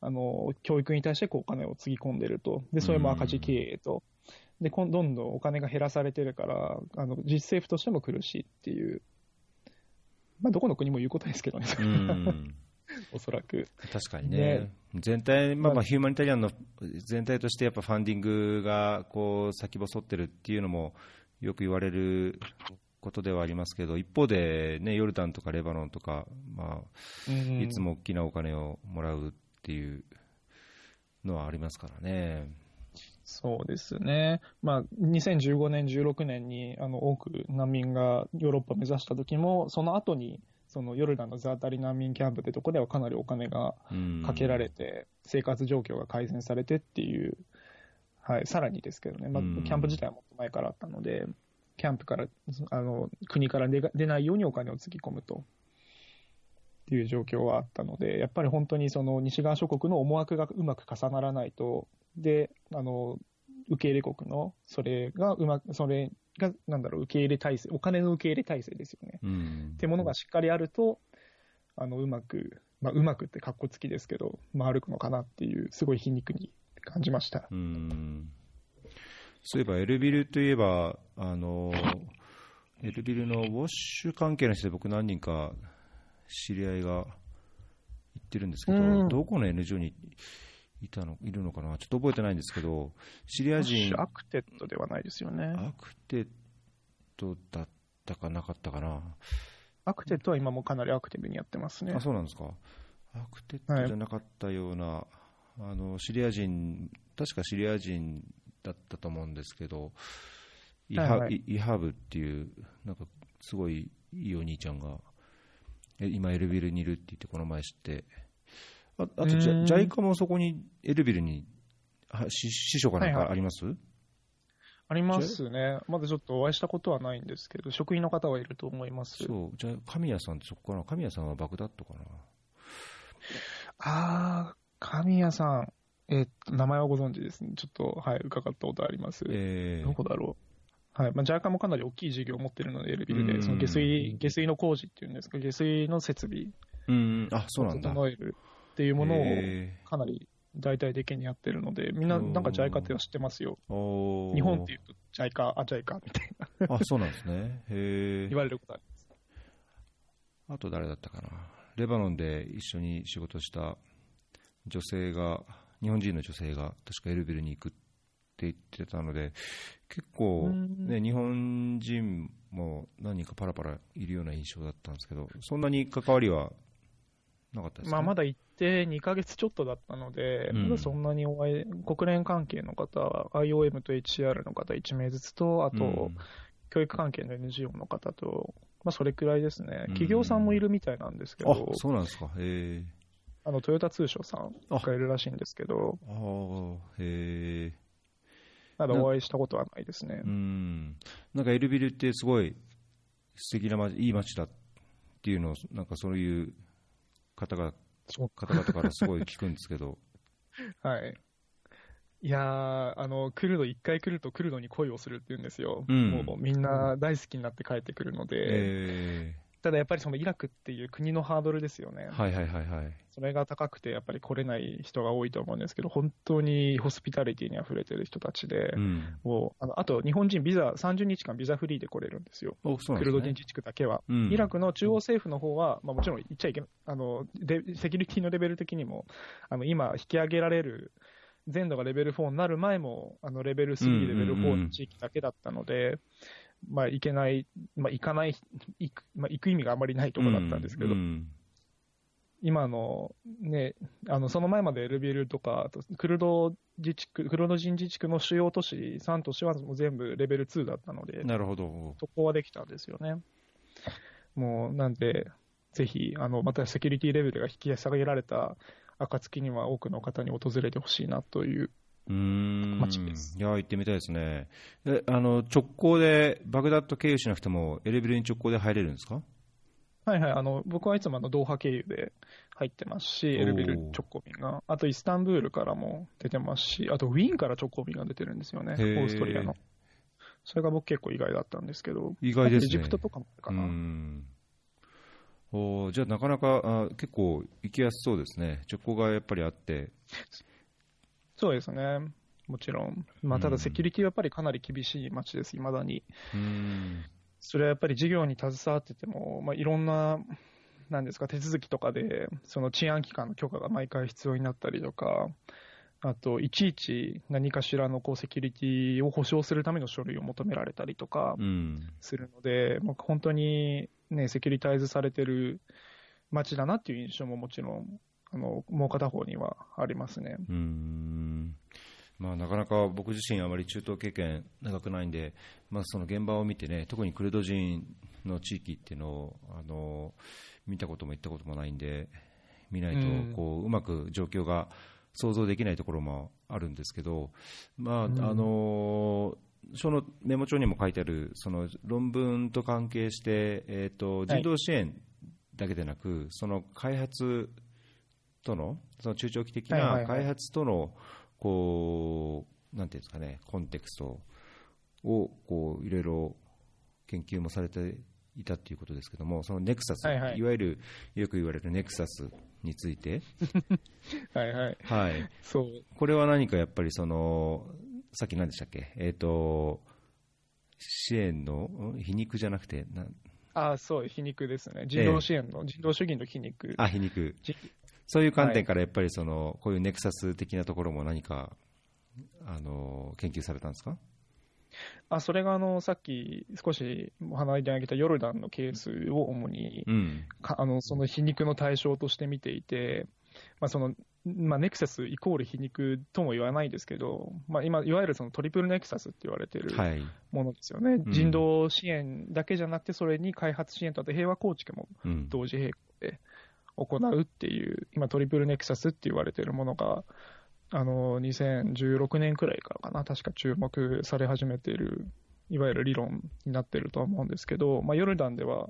あの教育に対してこうお金をつぎ込んでると、でそれも赤字経営と、でどんどんお金が減らされてるからあの、実政府としても苦しいっていう、まあ、どこの国も言うことですけどね、おそらく。確かにね、全体、まあ、まあ。ヒューマニタリアンの全体としてやっぱファンディングがこう先細ってるっていうのもよく言われることではありますけど、一方で、ね、ヨルダンとかレバノンとか、まあ、いつも大きなお金をもらうっていうのはありますからね。そうですね、まあ、2015年、16年にあの多く難民がヨーロッパを目指した時も、その後にそのヨルダンのザータリ難民キャンプってとこではかなりお金がかけられて、生活状況が改善されてっていう、はい、さらにですけどね、まあ、キャンプ自体はもっと前からあったので、キャンプから、あの国から出ないようにお金をつぎ込むと。っていう状況はあったので、やっぱり本当にその西側諸国の思惑がうまく重ならないと、で、あの、受け入れ国の、それがうまく、それが、なんだろう、受け入れ体制、お金の受け入れ体制ですよね。うん、ってものがしっかりあると、あの、うまく、まあ、うまくってかっこつきですけど、回るのかなっていう、すごい皮肉に感じました。うんそういえば、エルビルといえば、あの、エルビルの WASH 関係の人で僕何人か知り合いが行ってるんですけど、うん、どこの NGO にいたのいるのかな、ちょっと覚えてないんですけど、シリア人。アクテッドではないですよね。アクテッドだったかな？かったかな。アクテッドは今もかなりアクティブにやってますね。あ、そうなんですか。アクテッドじゃなかったような、はい、あのシリア人、確かシリア人だったと思うんですけど、イハはいはい、イハブっていう、なんかすごいいいお兄ちゃんが、今、エルビルにいるって言って、この前知って、ああとジャ、 JICAもそこに、エルビルに支所かなんかあります、はいはい、あります？ね、まだちょっとお会いしたことはないんですけど、職員の方はいると思います。そう、じゃあ、神谷さんってそこかな、神谷さんはバグダッドかな？あー、神谷さん、えー、名前はご存知ですね、ちょっと、はい、伺ったことあります。えー、どこだろう。はい。まあ、ジャーカもかなり大きい事業を持っているので、エルビルで、その下水下水の工事っていうんですか、下水の設備。を整えるっていうものをかなり大々的にやってるので、みんななんかジャイカっては知ってますよ。日本っていうと、ジャイカ、あ、ジャイカみたいなあ、そうなんですね。へ言われることあります。あと誰だったかな。レバノンで一緒に仕事した女性が、日本人の女性が確かエルビルに行くって言ってたので、結構、ね、日本人も何人かパラパラいるような印象だったんですけど、そんなに関わりはなかったですか、まあ、まだ行って2ヶ月ちょっとだったので、うん、まだそんなにお会い、国連関係の方は、IOM と HCR の方1名ずつと、あと、うん、教育関係の NGO の方と、まあ、それくらいですね、企業さんもいるみたいなんですけど、うん、そうなんですか、へあのトヨタ通商さんがいるらしいんですけど、あへまだお会いしたことはないですね。うん。なんかエルビルってすごい素敵な街、いい街だっていうのを、なんかそういう方が、方々からすごい聞くんですけど。はい。いやあの、来るの、一回来ると来るのに恋をするって言うんですよ。うん、もうみんな大好きになって帰ってくるので、えー、ただやっぱりそのイラクっていう国のハードルですよね。はいはいはいはい。それが高くて、やっぱり来れない人が多いと思うんですけど、本当にホスピタリティに溢れてる人たちで、うん、もうあのあと日本人、ビザ、30日間ビザフリーで来れるんですよ、すね、クルド人自治区だけは。うん、イラクの中央政府の方は、まあ、もちろん言っちゃいけないあのセキュリティのレベル的にも、あの今、引き上げられる。全土がレベル4になる前も、あのレベル3、レベル4の地域だけだったので、まあ、行けない、まあ、行かない、行く,、まあ、行く意味があまりないところだったんですけど、うんうん、今の、ね、あのその前までエルビルとか、クルド自治区、クルド人自治区の主要都市3都市はもう全部レベル2だったので、なるほどそこはできたんですよね。もうなんで、ぜひ、あのまたセキュリティレベルが引き下げられた暁には多くの方に訪れてほしいなという街です。いや、行ってみたいですね。え、あの、直行で、バグダッド経由しなくても、エレベルに直行で入れるんですか？はいはい、あの僕はいつもあのドーハ経由で入ってますし、エルビル直行便が、あとイスタンブールからも出てますし、あとウィーンから直行便が出てるんですよね、オーストリアの。それが僕結構意外だったんですけど、意外ですね。エジプトとかもかな。おじゃあ、なかなかあ結構行きやすそうですね、直行がやっぱりあって、そうですね。もちろん。まあ、ただセキュリティはやっぱりかなり厳しい街です、いまだに。うんそれはやっぱり事業に携わってても、まあ、いろんな、なんですか、手続きとかで、その治安機関の許可が毎回必要になったりとか、あと、いちいち何かしらのこうセキュリティを保証するための書類を求められたりとかうんするので、まあ、本当に、ね、セキュリタイズされてる街だなっていう印象ももちろん、あのもう片方にはありますね。うん。まあ、なかなか僕自身、あまり中東経験長くないんで、まあ、その現場を見てね、特にクルド人の地域っていうのをあの見たことも行ったこともないんで、見ないとうん。こううまく状況が想像できないところもあるんですけど、まああうん。の書のメモ帳にも書いてあるその論文と関係して、えー、と人道支援だけでなく、その開発とのその中長期的ない開発とのこうなんていうんですかねコンテクストをこういろいろ研究もされていたということですけどもそのネクサス、はいはいいわゆるよく言われるネクサスについて、はいはい。はい、そう。これは何かやっぱりそのさっき何でしたっけ、えー、と支援のん皮肉じゃなくてなああ、そう、皮肉ですね。人道支援の、人道主義の皮肉。あ皮肉じそういう観点からやっぱりその、こういうネクサス的なところも何かあの研究されたんですか？あそれがあのさっき少しお話で挙げたヨルダンのケースを主に、うん。かあのその皮肉の対象として見ていて、まあそのまあ、ネクサスイコール皮肉とも言わないですけど、まあ、今、いわゆるそのトリプルネクサスって言われてるはい。ものですよね、ん。人道支援だけじゃなくて、それに開発支援とあと平和構築もうん。同時並行で行うっていう、今、トリプルネクサスって言われてるものが、あの2016年くらいからかな、確か注目され始めている、いわゆる理論になってるとは思うんですけど、まあ、ヨルダンでは、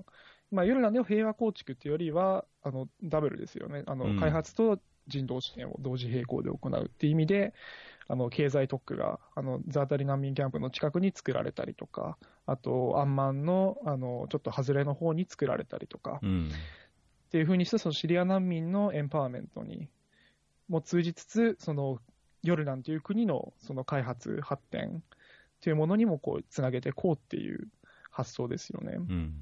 まあ、ヨルダンでは平和構築っていうよりは、あのダブルですよね、あのうん。開発と人道支援を同時並行で行うっていう意味で、あの経済特区があのザータリ難民キャンプの近くに作られたりとか、あと、アンマンのあのちょっと外れの方に作られたりとか、うんっていうふうにして、そのシリア難民のエンパワーメントにも通じつつ、そのヨルダンという国のその開発、発展というものにもこうつなげていこうっていう発想ですよね。うん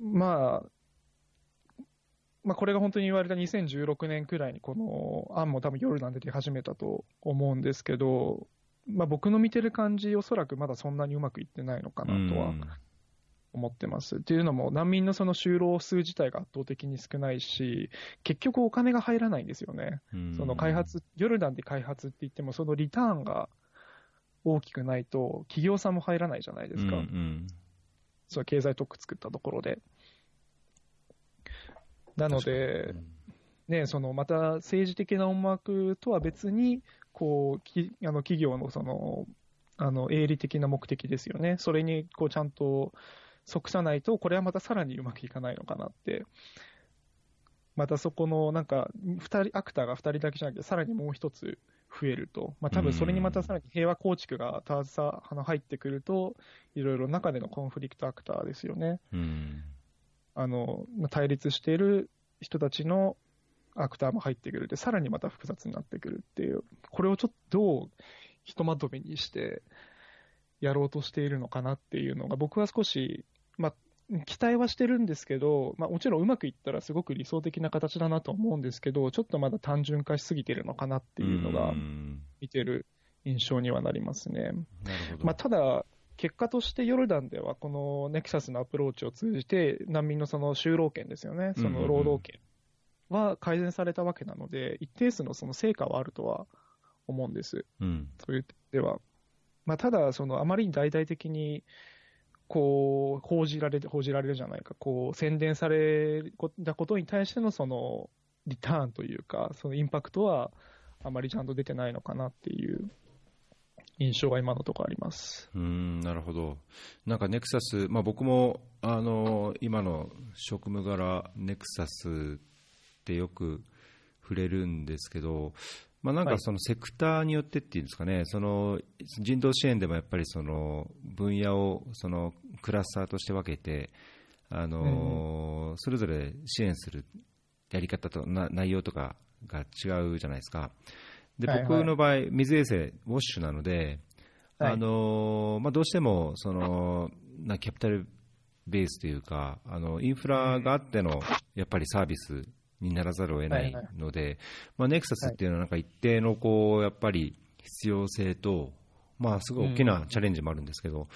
まあ、まあ、これが本当に言われた2016年くらいに、この案も多分ヨルダンで出始めたと思うんですけど、まあ、僕の見てる感じ、おそらくまだそんなにうまくいってないのかなとは思ってます。っていうのも、難民のその就労数自体が圧倒的に少ないし、結局お金が入らないんですよね。うんその開発、ヨルダンで開発って言っても、そのリターンが大きくないと、企業さんも入らないじゃないですか。うんうんその経済特区作ったところで。なので、ね、そのまた政治的な思惑とは別に、こうきあの企業のそのあの営利的な目的ですよね、それにこうちゃんと即さないと、これはまたさらにうまくいかないのかなって、またそこのなんか、2人、アクターが2人だけじゃなくて、さらにもう一つ増えると、まあ多分それにまたさらに平和構築が携わあの入ってくると、いろいろ中でのコンフリクトアクターですよね。うん。あのまあ対立している人たちのアクターも入ってくるで、さらにまた複雑になってくるっていう、これをちょっとどうひとまとめにしてやろうとしているのかなっていうのが、僕は少し、まあ、期待はしてるんですけど、まあ、もちろんうまくいったらすごく理想的な形だなと思うんですけど、ちょっとまだ単純化しすぎてるのかなっていうのがん。見てる印象にはなりますね。まあ、ただ、結果としてヨルダンでは、このネクサスのアプローチを通じて、難民のその就労権ですよね、その労働権は改善されたわけなので、一定数のその成果はあるとは思うんです、うん。そういう点では。まあ、ただ、そのあまりに大々的にこう報じられる、報じられるじゃないか、こう宣伝されたことに対してのそのリターンというか、そのインパクトはあまりちゃんと出てないのかなっていう印象が今のところあります。うんなるほど、なんかネクサス、まあ、僕もあの今の職務柄、ネクサスってよく触れるんですけど、まあ、なんかそのセクターによってっていうんですかね、その人道支援でもやっぱりその分野をそのクラスターとして分けて、あのそれぞれ支援するやり方とな内容とかが違うじゃないですか。で、僕の場合、水衛星、ウォッシュなので、はい。あのまあ、どうしてもそのなキャピタルベースというか、あのインフラがあってのやっぱりサービスにならざるを得ないので、まあ、ネクサスっていうのはなんか一定のこうやっぱり必要性と、まあ、すごい大きなチャレンジもあるんですけど、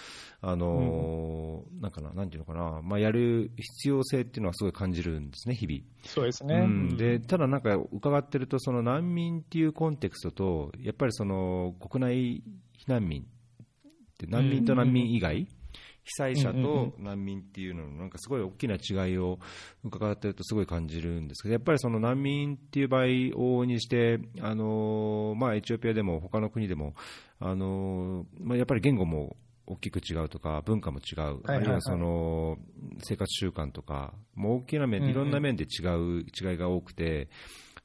あのなんかな、なんていうのかな、まあ、やる必要性っていうのはすごい感じるんですね、日々。そうですね。うん、でただ、なんか伺ってると、その難民っていうコンテクストと、やっぱりその国内避難民って、難民と難民以外、被災者と難民っていうのの、なんかすごい大きな違いを伺ってると、すごい感じるんですけど、やっぱりその難民っていう場合を往々にして、あのまあ、エチオピアでも他の国でも、あのまあ、やっぱり言語も大きく違うとか、文化も違う、あるいはその生活習慣とか、もう大きな面、いろんな面で違う違いが多くて、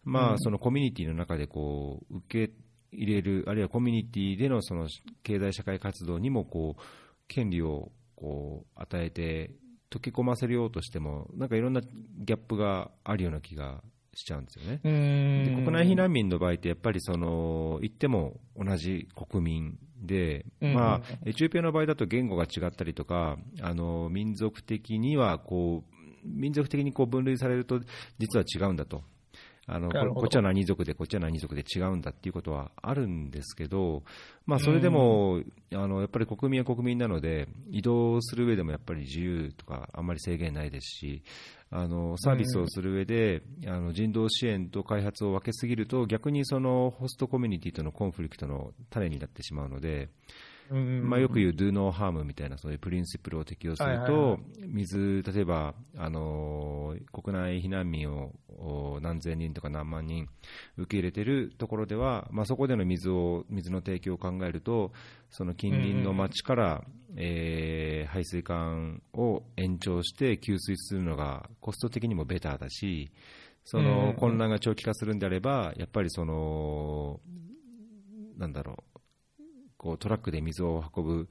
まあ、そのコミュニティの中でこう受け入れる、あるいはコミュニティでのその経済社会活動にもこう権利をこう与えて、溶け込ませようとしても、なんかいろんなギャップがあるような気がしちゃうんですよね。うんで国内避難民の場合って、やっぱりその言っても同じ国民で、うんまあ、エチオピアの場合だと言語が違ったりとか、あの民族的にはこう、民族的にこう分類されると、実は違うんだと。あのここっちは何族で、こっちは何族で違うんだっていうことはあるんですけど、まあ、それでも、あのやっぱり国民は国民なので、移動する上でもやっぱり自由とか、あんまり制限ないですし、あのサービスをする上で、あの人道支援と開発を分けすぎると、逆にそのホストコミュニティとのコンフリクトの種になってしまうので、うんまあ、よく言う do no harm みたいなそういうプリンシプルを適用すると、水、例えば、あの国内避難民をお何千人とか何万人受け入れてるところでは、まあ、そこでの水を水の提供を考えると、その近隣の町から、えー排水管を延長して給水するのがコスト的にもベターだし、そのうん。混乱が長期化するんであれば、やっぱりその、なんだろう、こうトラックで水を運ぶ、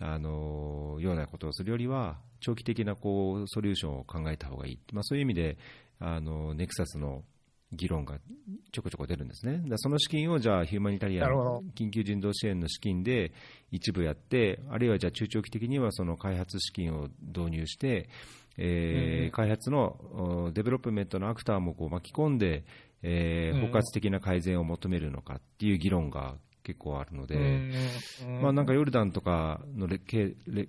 あのようなことをするよりは、長期的なこうソリューションを考えた方がいい、まあ、そういう意味で、あの nexus の議論がちょこちょこ出るんですね、だその資金をじゃあ、 humanitarian 緊急人道支援の資金で一部やって、あるいはじゃあ中長期的にはその開発資金を導入して、えーうん。開発のお development のアクターもこう巻き込んで、えーうん。包括的な改善を求めるのかっていう議論が結構あるので。うんまあ、なんかヨルダンとかのレケレ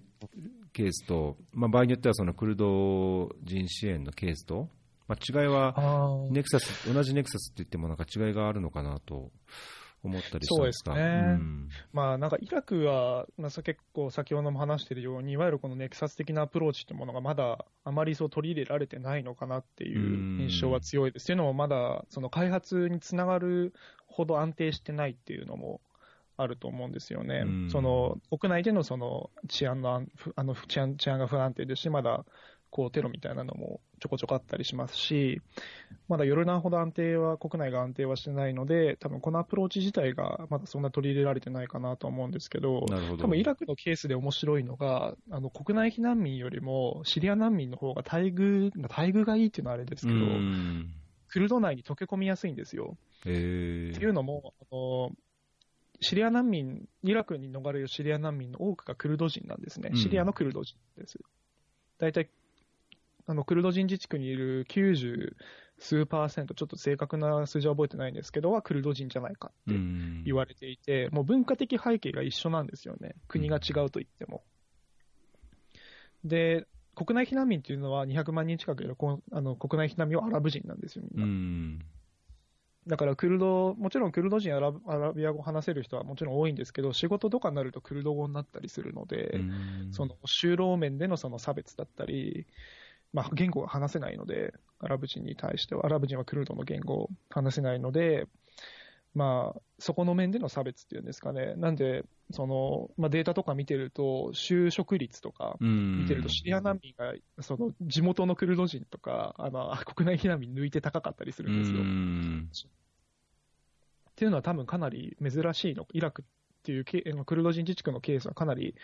ケースと、まあ、場合によってはそのクルド人支援のケースと、まあ、違いはネクサス同じネクサスって言ってもなんか違いがあるのかなと思ったりしたんですがそうですねうんまあ、なんかイラクは、まあ、さ結構先ほども話しているように、いわゆるこのネクサス的なアプローチというものがまだあまりそう取り入れられてないのかなっていう印象は強いです。というのも、まだその開発につながるほど安定してないっていうのもあると思うんですよねうん。その国内でのその治安の安あの治安治安が不安定ですし、まだこうテロみたいなのもちょこちょこあったりしますし、まだヨルダンほど安定は、国内が安定はしてないので、多分このアプローチ自体がまだそんな取り入れられてないかなと思うんですけど、ど多分イラクのケースで面白いのが、あの国内避難民よりもシリア難民の方が待遇、待遇がいいっていうのはあれですけど、うんクルド内に溶け込みやすいんですよ。えーっていうのも、あのシリア難民、イラクに逃れるシリア難民の多くがクルド人なんですね。うんシリアのクルド人です。大体、あのクルド人自治区にいる90数パーセント、ちょっと正確な数字は覚えてないんですけど、はクルド人じゃないかってうん言われていて、もう文化的背景が一緒なんですよね。国が違うと言っても。で、国内避難民っていうのは200万人近くいるこあの国内避難民はアラブ人なんですよ、みんうな。んだからクルド、もちろんクルド人アラブ、アラビア語を話せる人はもちろん多いんですけど、仕事とかになるとクルド語になったりするので、うん。その就労面でのその差別だったり、まあ、言語が話せないので、アラブ人に対しては、アラブ人はクルドの言語を話せないので、まあ、そこの面での差別っていうんですかね、なんで、そのまあ、データとか見てると、就職率とかうん。見てると、シリア難民がその地元のクルド人とか、あの国内避難民抜いて高かったりするんですよ。うん。っていうのは多分かなり珍しいの、イラクっていうクルド人自治区のケースはかなり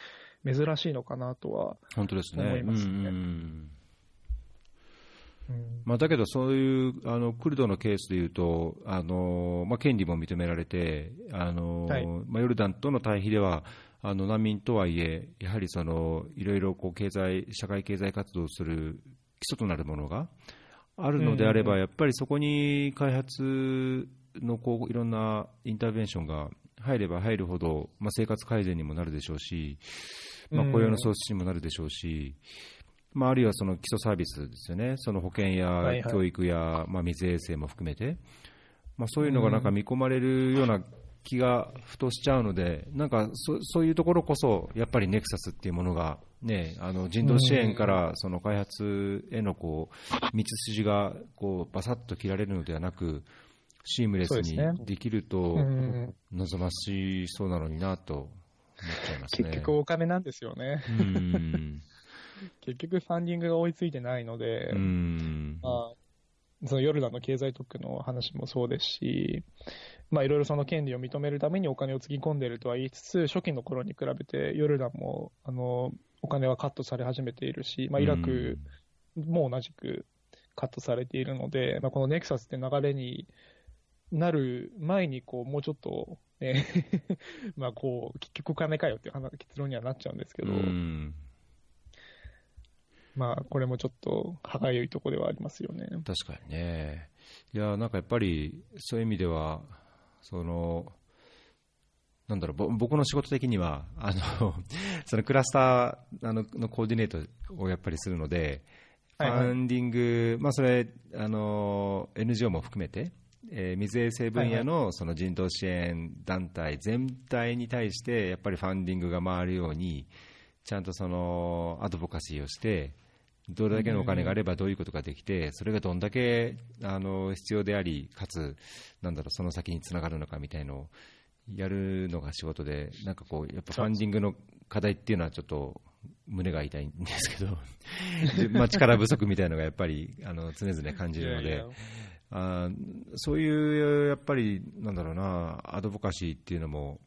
珍しいのかなとは本当ですね。思いますね。うんまあ、だけど、そういうあのクルドのケースでいうと、あのまあ、権利も認められて、あの、はい、まあ、ヨルダンとの対比では、あの難民とはいえ、やはりそのいろいろこう経済、社会経済活動をする基礎となるものがあるのであれば、やっぱりそこに開発のこういろんなインターベンションが入れば入るほど、まあ、生活改善にもなるでしょうし、まあ、雇用の創出にもなるでしょうし、まあ、あるいはその基礎サービスですよね、その保険や教育や、まあ、水衛生も含めて、まあ、そういうのがなんか見込まれるような気がふとしちゃうので、なんかそそういうところこそ、やっぱりネクサスっていうものが、ね、あの人道支援からその開発へのこう道筋がこうバサッと切られるのではなく、シームレスにできると、望ましそうなのになと思っちゃいますね。結局お金なんですよね。結局ファンディングが追いついてないので、まあ、そのヨルダンの経済特区の話もそうですし、まあ、いろいろその権利を認めるためにお金をつぎ込んでいるとは言いつつ、初期の頃に比べてヨルダンもあのお金はカットされ始めているし、まあ、イラクも同じくカットされているので、まあ、このネクサスって流れになる前にこう、もうちょっと、ね まあこう、結局お金かよっていう結論にはなっちゃうんですけど、まあ、これもちょっと歯がゆいところではありますよね。確かにね。いや、なんかやっぱり、そういう意味では、その、なんだろう、僕の仕事的には、あの、そのクラスターあののコーディネートをやっぱりするので、ファンディング、まあそれ、あの、NGO も含めて、えー、水衛生分野のその人道支援団体全体に対して、やっぱりファンディングが回るように、ちゃんとそのアドボカシーをして、どれだけのお金があればどういうことができて、それがどんだけあの必要であり、かつ、なんだろう、その先につながるのかみたいのをやるのが仕事で、なんかこう、やっぱファンディングの課題っていうのはちょっと胸が痛いんですけど、まあ、力不足みたいなのがやっぱりあの常々感じるので。あそういうやっぱり、なんだろうな、アドボカシーっていうのも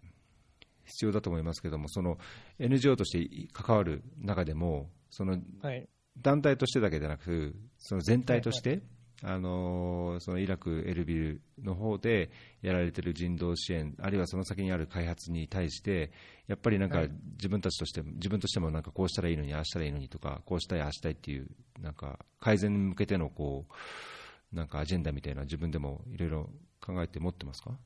必要だと思いますけども、その NGO として関わる中でも、その団体としてだけでなく、その全体として、あのそのイラク、エルビルの方でやられている人道支援、あるいはその先にある開発に対して、やっぱりなんか自分たちとして、自分としてもなんかこうしたらいいのに、ああしたらいいのにとか、こうしたい、ああしたいっていう、なんか改善に向けてのこうなんかアジェンダみたいな、自分でもいろいろ考えて持ってますか？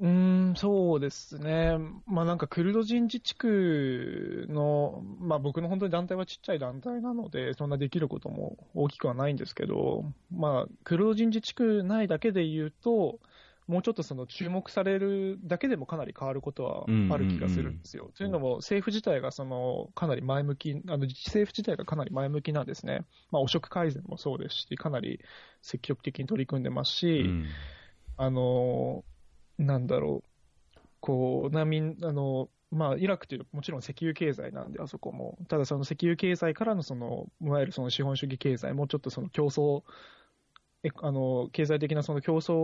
うん、そうですね。まあなんかクルド人自治区の、まあ僕の本当に団体はちっちゃい団体なので、そんなできることも大きくはないんですけど、まあクルド人自治区内だけで言うと、もうちょっとその注目されるだけでもかなり変わることはある気がするんですよ。というのも、政府自体がそのかなり前向き、あの自治政府自体がかなり前向きなんですね。まあ、汚職改善もそうですし、かなり積極的に取り組んでますし、うん、あのなんだろう、こう、難民、あの、まあ、イラクというもちろん石油経済なんで、あそこも。ただ、その石油経済からの、その、いわゆるその資本主義経済もちょっとその競争、えあの経済的なその競争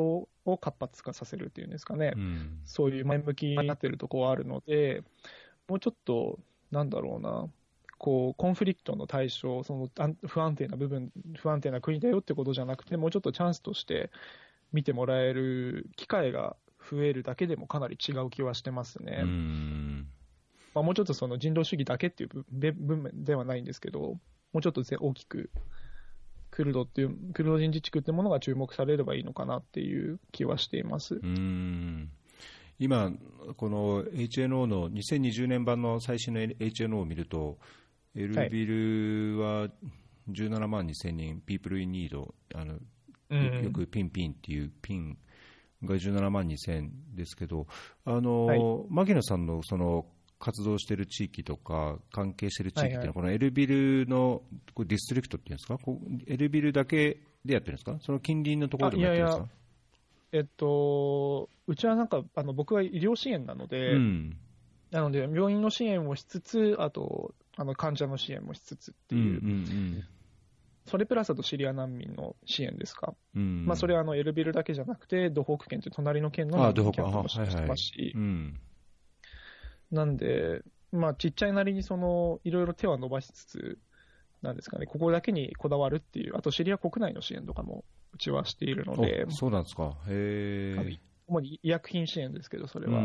を活発化させるっていうんですかね、うん、そういう前向きになってるところはあるので、もうちょっと、なんだろうな、こうコンフリクトの対象、その不安定な部分、不安定な国だよってことじゃなくて、もうちょっとチャンスとして見てもらえる機会が増えるだけでもかなり違う気はしてますね。まあ、もうちょっとその人道主義だけっていう部分ではないんですけど、もうちょっと大きくクルドっていう、クルド人自治区っていうものが注目されればいいのかなっていう気はしています。今、この HNO の2020年版の最新の HNO を見ると、エルビルは17万2000人、ピープルインニード、あのよくピンピンっていうピンが17万2000ですけど、あの、はい、牧野さんのその活動している地域とか、関係している地域っていうのは、このエルビルのこディストリクトっていうんですか、こエルビルだけでやってるんですか、その近隣のところでもやってるんですか？いやいやえっと、うちはなんか、あの僕は医療支援なので、うん、なので、病院の支援をしつつ、あと、あの患者の支援もしつつっていう、うんうんうんそれプラスだとシリア難民の支援ですか、うん、まあ、それはあのエルビルだけじゃなくて、ドホーク県という隣の県の難民キャンプもしてますし、なんで、まあ、ちっちゃいなりにそのいろいろ手は伸ばしつつなんですかね、ここだけにこだわるっていう、あとシリア国内の支援とかもうちはしているので、そうなんですか、へえ。主に医薬品支援ですけど、それは。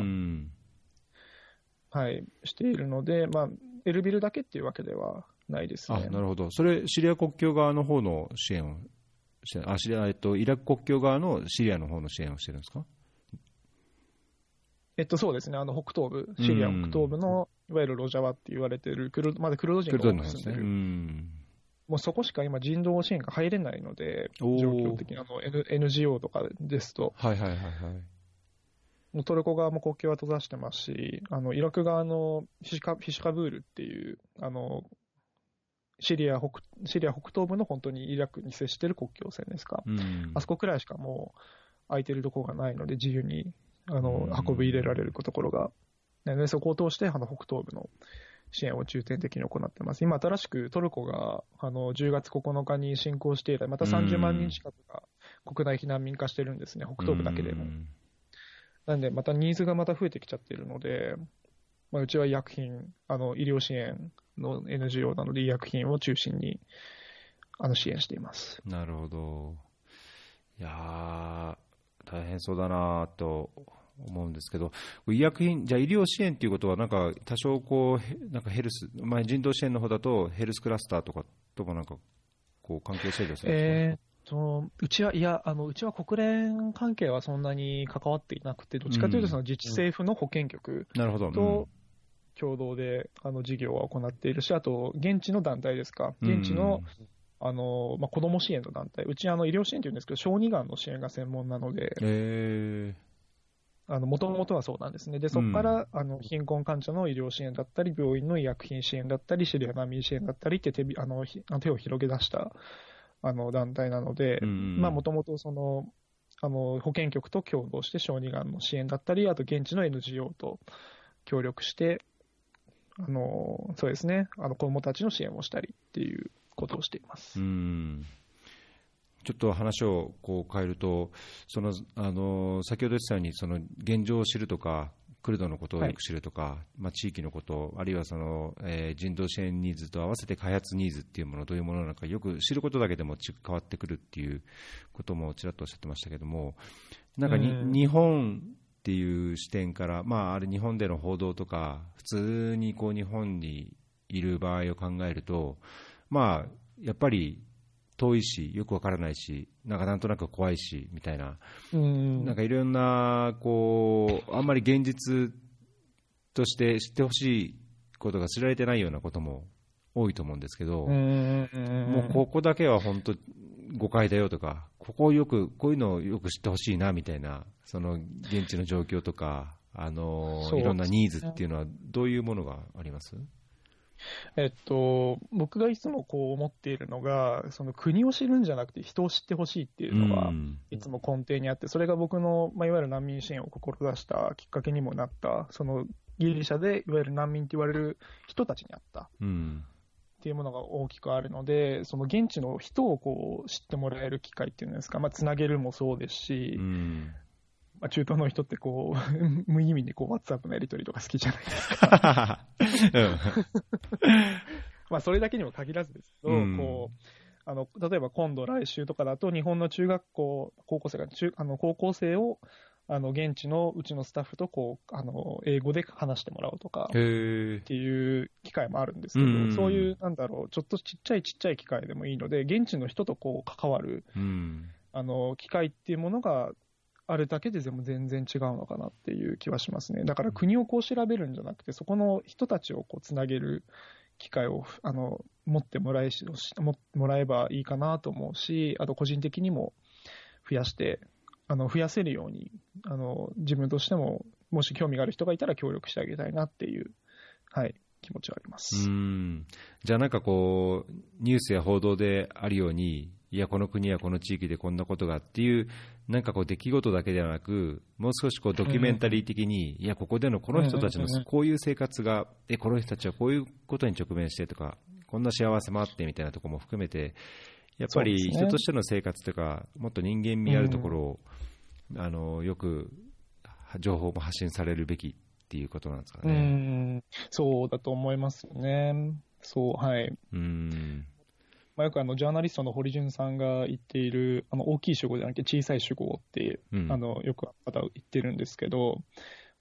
はい、しているので、まあ、エルビルだけっていうわけではないですね。あなるほど、それ、シリア国境側の方の支援をしてあシリア、えっと、イラク国境側のシリアの方の支援をしてるんですか？えっと、そうですね、あの北東部、シリア北東部の、いわゆるロジャワって言われてるクル、まだクルド人が住んでる、ね、もうそこしか今、人道支援が入れないので、状況的にあの、N、NGO とかですと。はいはいはいはい。もうトルコ側も国境は閉ざしてますし、あのイラク側のフィシカフィシカブールっていう、あのシリア北シリア北東部の本当にイラクに接している国境線ですか、うん、あそこくらいしかもう空いてるところがないので、自由にあの、運び入れられるところが。なので、そこを通して、あの、北東部の支援を重点的に行ってます。今、新しくトルコが、あの、10月9日に侵攻して以来、また30万人近くが国内避難民化してるんですね、北東部だけでも。なんで、またニーズがまた増えてきちゃってるので、まあ、うちは医薬品、あの、医療支援の NGO なので、医薬品を中心に、あの、支援しています。なるほど。いや大変そうだなと思うんですけど、医薬品、じゃあ医療支援ということは、なんか多少こう、なんかヘルス、まあ、人道支援の方だと、ヘルスクラスターとかともなんかこう関係してるんですか、えーとうちは、いや、あのうちは国連関係はそんなに関わっていなくて、どっちかというと、その自治政府の保健局と共同であの事業は行っているし、あと、現地の団体ですか、現地のあの、まあ、子ども支援の団体、うちあの医療支援というんですけど、小児がんの支援が専門なので、もともとはそうなんですね、でそこから、うん、あの貧困患者の医療支援だったり、病院の医薬品支援だったり、シリア難民支援だったりって手あの手を広げ出したあの団体なので、もともとそのあの保健局と共同して小児がんの支援だったり、あと現地の NGO と協力して、あのそうですね、あの子どもたちの支援をしたりっていうことをしています。うん。ちょっと話をこう変えると、そのあの先ほど言ったように、その現状を知るとか、クルドのことをよく知るとか、はい、まあ、地域のこと、あるいはその、えー、人道支援ニーズと合わせて開発ニーズっていうもの、どういうものなのか、よく知ることだけでも変わってくるっていうこともちらっとおっしゃってましたけども、なんかに、日本っていう視点から、まあ、あれ、日本での報道とか、普通にこう日本にいる場合を考えると、まあ、やっぱり遠いし、よくわからないし、なんかなんとなく怖いしみたいな、ん。なんかいろんなこう、あんまり現実として知ってほしいことが知られてないようなことも多いと思うんですけど、もうここだけは本当、誤解だよとか、ここをよく、こういうのをよく知ってほしいなみたいな、その現地の状況とか、あのいろんなニーズっていうのは、どういうものがあります？えっと、僕がいつもこう思っているのが、その国を知るんじゃなくて人を知ってほしいっていうのが、いつも根底にあって、それが僕の、まあ、いわゆる難民支援を志したきっかけにもなった、そのギリシャでいわゆる難民って言われる人たちにあった。っていうものが大きくあるので、その現地の人をこう知ってもらえる機会っていうんですか、まあ、つなげるもそうですし、まあ、中東の人ってこう、無意味にこう、WhatsApp のやり取りとか好きじゃないですか。まあ、それだけにも限らずですけど、うん、こう、あの、例えば今度来週とかだと、日本の中学校、高校生が、中あの高校生を、あの、現地のうちのスタッフとこう、あの、英語で話してもらうとか、っていう機会もあるんですけど、うん、そういう、なんだろう、ちょっとちっちゃいちっちゃい機会でもいいので、現地の人とこう、関わる、うん、あの、機会っていうものが、あるだけで全然違うのかなっていう気はしますね。だから国をこう調べるんじゃなくて、そこの人たちをこうつなげる機会をあの持ってもらえしももらえばいいかなと思うし、あと個人的にも増やして、あの増やせるようにあの、自分としても、もし興味がある人がいたら協力してあげたいなっていう、はい、気持ちはあります。うん。じゃあ、なんかこう、ニュースや報道であるように、いや、この国やこの地域でこんなことがっていう、なんかこう出来事だけではなく、もう少しこうドキュメンタリー的に、いや、ここでのこの人たちのこういう生活が、え、この人たちはこういうことに直面してとか、こんな幸せもあってみたいなところも含めて、やっぱり人としての生活とか、もっと人間味あるところを、あのよく情報も発信されるべきっていうことなんですかね。そうだと思いますね。そう、はい。うんまあ、よくあのジャーナリストの堀潤さんが言っている、あの大きい主語じゃなくて小さい主語って、うんあのよく方言ってるんですけど、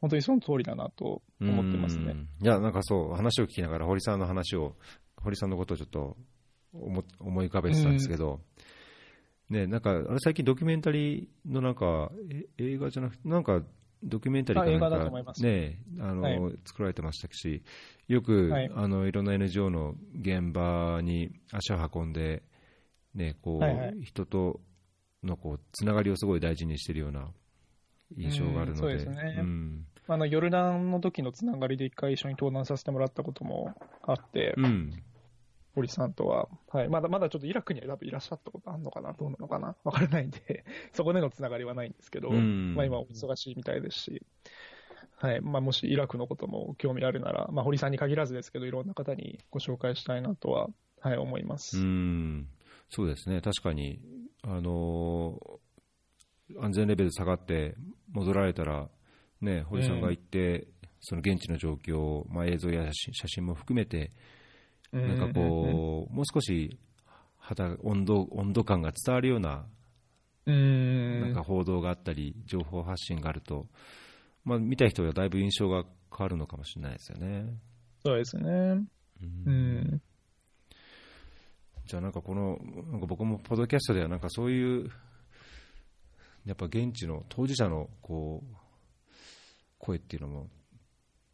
本当にその通りだなと思ってますね。うんいや、なんかそう、話を聞きながら、堀さんの話を、堀さんのことをちょっと思思い浮かべてたんですけど、ね、なんか、あれ最近ドキュメンタリーのなんか、え映画じゃなくて、なんか、ドキュメンタリーかなんかあ映画だと思います。ね、あの、はい。作られてましたし、よく、はい。あの、いろんな NGO の現場に足を運んで、ね、こう、はいはい。人とのこう、つながりをすごい大事にしてるような印象があるので、うんそうですね。うん。あのヨルダンの時のつながりで一回一緒に登壇させてもらったこともあって、うん堀さんとは、はい、まだまだちょっとイラクには多分いらっしゃったことあるのかな、どうなのかな、わからないんで、そこでのつながりはないんですけど、うん。まあ、今、お忙しいみたいですし、はい。まあ、もしイラクのことも興味あるなら、まあ、堀さんに限らずですけど、いろんな方にご紹介したいなとは、はい、思います。うん、そうですね、確かに、あのー安全レベル下がって戻られたら、ね、堀さんが行って、その現地の状況、まあ、映像や写真写真も含めて、なんかこう、もう少し肌温度温度感が伝わるようななんか報道があったり、情報発信があると、まあ、見た人はだいぶ印象が変わるのかもしれないですよね。そうですね。うん、じゃあなんかこの、なんか僕もポッドキャストではなんかそういう、やっぱ現地の当事者のこう、声っていうのも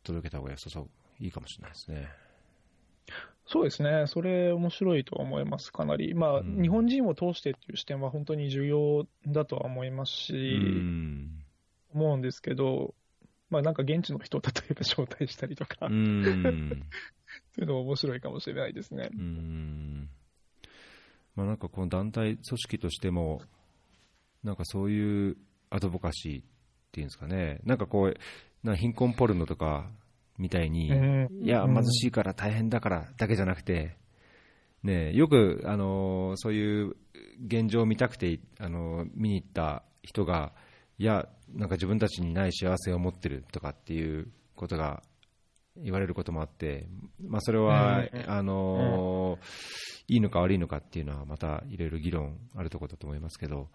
届けた方が良さそう、いいかもしれないですね。そうですね、それ面白いと思います、かなり。まあ、うん日本人を通してっていう視点は本当に重要だとは思いますし、うん。思うんですけど、まあなんか現地の人を例えば招待したりとか、う そういん。うのも面白いかもしれないですね。うん。まあなんかこの団体、組織としても、なんかそういうアドボカシーっていうんですかね、なんかこう、な貧困ポルノとかみたいに、うんいや、うん。貧しいから大変だからだけじゃなくて、ね、よく、あのーそういう現状を見たくて、あのー見に行った人が、いや、なんか自分たちにない幸せを持ってるとかっていうことが言われることもあって、まあ、それは、うん。あのーいいのか悪いのかっていうのは、またいろいろ議論あるところだと思いますけど、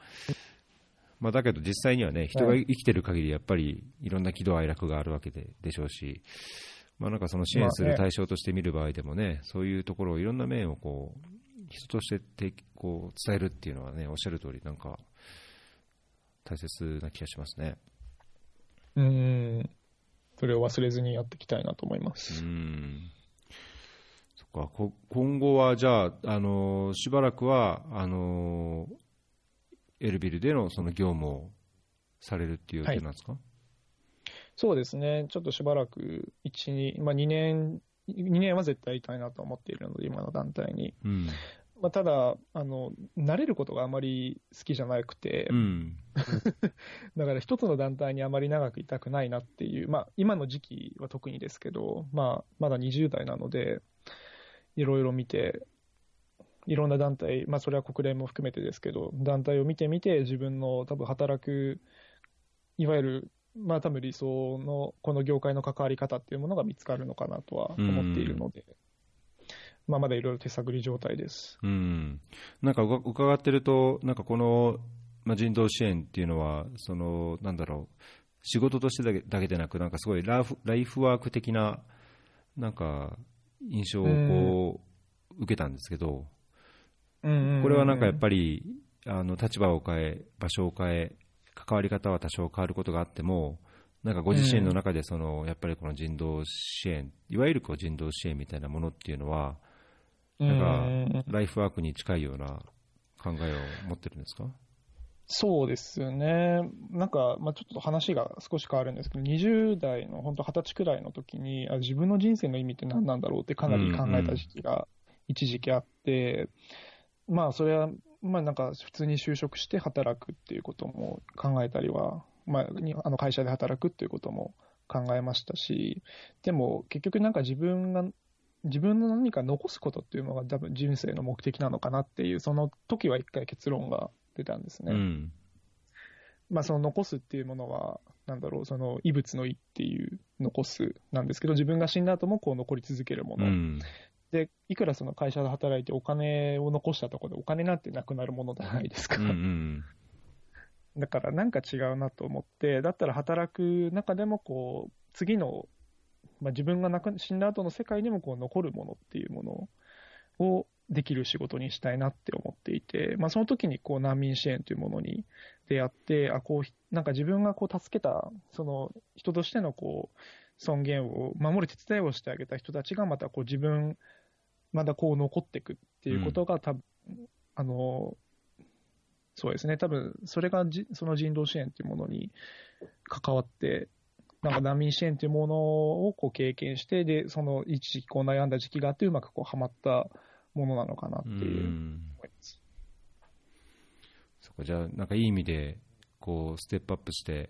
まあ、だけど実際にはね、人が生きてる限り、やっぱりいろんな喜怒哀楽があるわけででしょうし、まあ、なんかその支援する対象として見る場合でもね、そういうところをいろんな面をこう人としててこう伝えるっていうのはね、おっしゃる通り、なんか大切な気がしますね。うん、それを忘れずにやっていきたいなと思いまうす。ん。そっか。こ今後はじゃあ、あのしばらくはあのエルビルでのその業務をされるっていう予定なんですか、そうですね、ちょっとしばらく1、2、まあ、2年、2年は絶対いたいなと思っているので、今の団体に。うん。まあ、ただあの、慣れることがあまり好きじゃなくて、うん。だから一つの団体にあまり長くいたくないなっていう、まあ、今の時期は特にですけど、まあ、まだ20代なので、いろいろ見て、いろんな団体、まあ、それは国連も含めてですけど、団体を見てみて、自分の多分働く、いわゆる、まあ、多分理想のこの業界の関わり方っていうものが見つかるのかなとは思っているので、まあ、まだいろいろ手探り状態です。うん、なんか伺ってると、なんかこの、まあ、人道支援っていうのは、そのなんだろう、仕事としてだけだけでなく、なんかすごいライフライフワーク的ななんか印象をこう、受けたんですけど、これはなんかやっぱりあの立場を変え、場所を変え、関わり方は多少変わることがあっても、なんかご自身の中でその、やっぱりこの人道支援、いわゆるこう人道支援みたいなものっていうのは、なんかライフワークに近いような考えを持ってるんですか？そうですよね。なんか、まあ、ちょっと話が少し変わるんですけど、20代の本当20歳くらいの時に、あ自分の人生の意味って何なんだろうってかなり考えた時期が一時期あって、まあ、それは、まあ、なんか普通に就職して働くっていうことも考えたりは、まあ、にあの会社で働くっていうことも考えましたし、でも結局なんか自分が、自分の何か残すことっていうのが多分人生の目的なのかなっていう、その時は一回結論が出たんですね。うん。まあ、その残すっていうものは、なんだろう、その異物の意っていう残すなんですけど、自分が死んだ後もこう残り続けるもので、いくらその会社で働いてお金を残したところでお金なんてなくなるものじゃないですか。うんうんだからなんか違うなと思って、だったら働く中でもこう、次の、まあ、自分が亡く死んだ後の世界にもこう残るものっていうものをできる仕事にしたいなって思っていて、まあ、その時にこう難民支援というものに出会って、あこうなんか自分がこう助けたその人としてのこう尊厳を守る手伝いをしてあげた人たちがまたこう自分、まだこう残っていくっていうことが多分、あのそうですね、多分それがじその人道支援というものに関わって、なんか難民支援というものをこう経験して、で、その一時期こう悩んだ時期があって、うまくこうはまったものなのかなってうん。ういうん思います。そっかじゃあ、なんかいい意味で、こう、ステップアップして、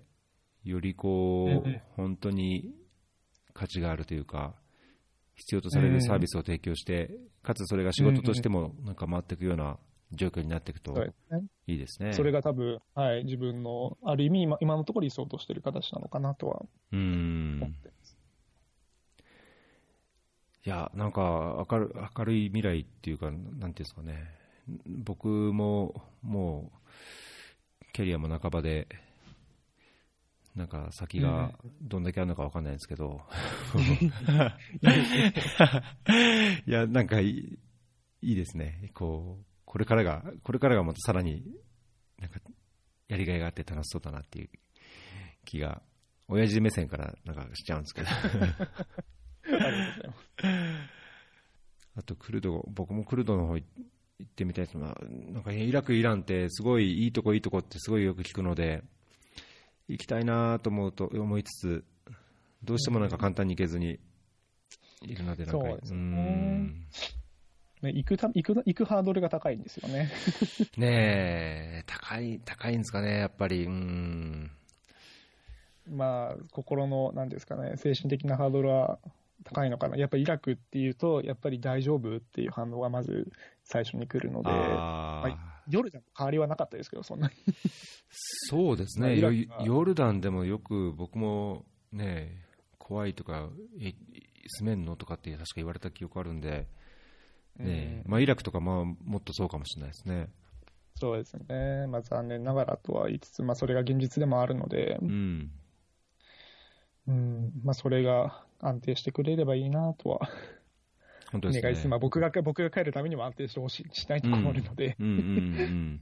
よりこう、ええ本当に価値があるというか、必要とされるサービスを提供して、かつそれが仕事としてもなんか回っていくような状況になっていくと。いいですね。それが多分、はい、自分の、ある意味今、今のところ理想としている形なのかなとはう思っん。てます。いや、なんか明る明るい未来っていうか、なんていうんですかね、僕ももう、キャリアも半ばで、なんか先がどんだけあるのか分かんないんですけど、いや、なんかいいいいですね、こうこれからが、これからがまたさらに、なんかやりがいがあって楽しそうだなっていう気が、親父目線からなんかしちゃうんですけど。あとクルド、僕もクルドの方行ってみたいです。が、なんかイラク、イランってすごいいいとこ、いいとこってすごいよく聞くので、行きたいなと思うと思いつつ、どうしてもなんか簡単に行けずにいるので、なんか、そうですね。ん。ね、行くた行く行くハードルが高いんですよね。ねえ、高い、高いんですかね、やっぱり、うん、まあ、心の、なんですかね、精神的なハードルは高いのかな。やっぱりイラクっていうと、やっぱり大丈夫っていう反応がまず最初に来るので、あー。はいヨルダンの変わりはなかったですけど、そんなに。そうですね、ヨルダンでもよく僕もね、怖いとか、え住めんのとかって確か言われた記憶あるんで、ねまあ、イラクとかまあもっとそうかもしれないですね。そうですね。まあ残念ながらとは言いつつ、まあそれが現実でもあるので、うん、うん、まあそれが安定してくれればいいなとは本当ですね。お願いします。まあ僕が、僕が帰るためにも安定してほしい、したいところもあるので、うんうんうん。うん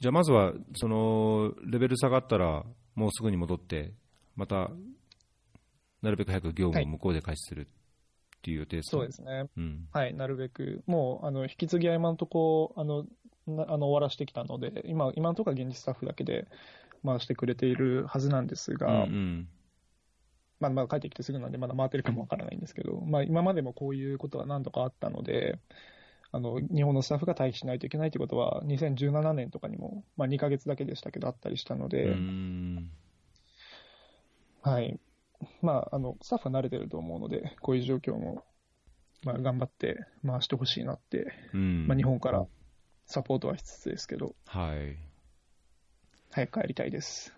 じゃあまずはそのレベル下がったらもうすぐに戻ってまたなるべく早く業務を向こうで開始するっていう予定ですか、そうですね。うん。はい、なるべく、もう、あの、引き継ぎは今のところ、あの、なあの終わらしてきたので、今、今のところは現地スタッフだけで回してくれているはずなんですうんが、うんまあ、まあ、帰ってきてすぐなんで、まだ回ってるかもわからないんですけど、まあ、今までもこういうことは何度かあったので、あの、日本のスタッフが待機しないといけないということは、2017年とかにも、まあ、2ヶ月だけでしたけど、あったりしたので、うん。はい。まあ、あの、スタッフは慣れてると思うので、こういう状況も、まあ、頑張って回してほしいなってうん。まあ、日本からサポートはしつつですけど、はい早く帰りたいです。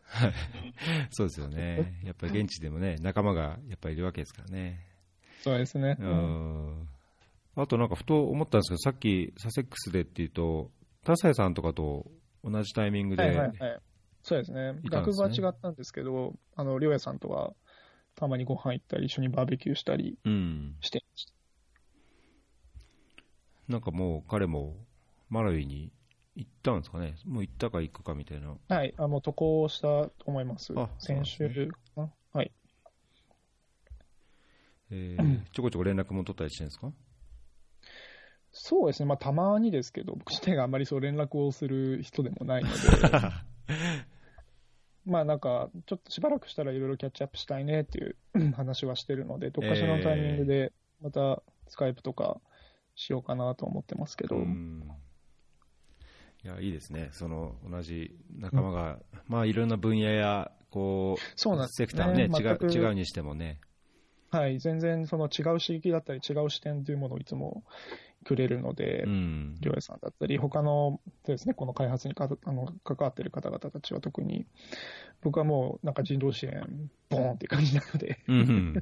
そうですよね、やっぱり現地でもね、仲間がやっぱりいるわけですからね。そうですね。うんあとなんかふと思ったんですけど、さっきサセックスでっていうと、田西さんとかと同じタイミングで、はいはいはい。そうですね。学部は違ったんですけど、あの、りょうやさんとは、たまにご飯行ったり、一緒にバーベキューしたりうん、してましなんかもう彼もマラウイに行ったんですかね、もう行ったか行くかみたいな。た。はい。あの、渡航したと思いますあ。先週かな？はい。えー ちょこちょこ連絡も取ったりしてるんですか？そうですね。まあ、たまにですけど、僕自体があんまりそう連絡をする人でもないので、まあなんか、ちょっとしばらくしたらいろいろキャッチアップしたいねっていう 話はしてるので、どっかしらのタイミングで、またスカイプとかしようかなと思ってますけど、うんいや、いいですね、その同じ仲間が、まあいろんな分野や、こう、そうなんねセクターね、違う違うにしてもね。はい、全然その違う刺激だったり違う視点というものをいつもくれるのでう、ん。りょうやさんだったり、他のですね、この開発にかあの関わっている方々たちは特に、僕はもうなんか人道支援、ボーンって感じなので、うんうん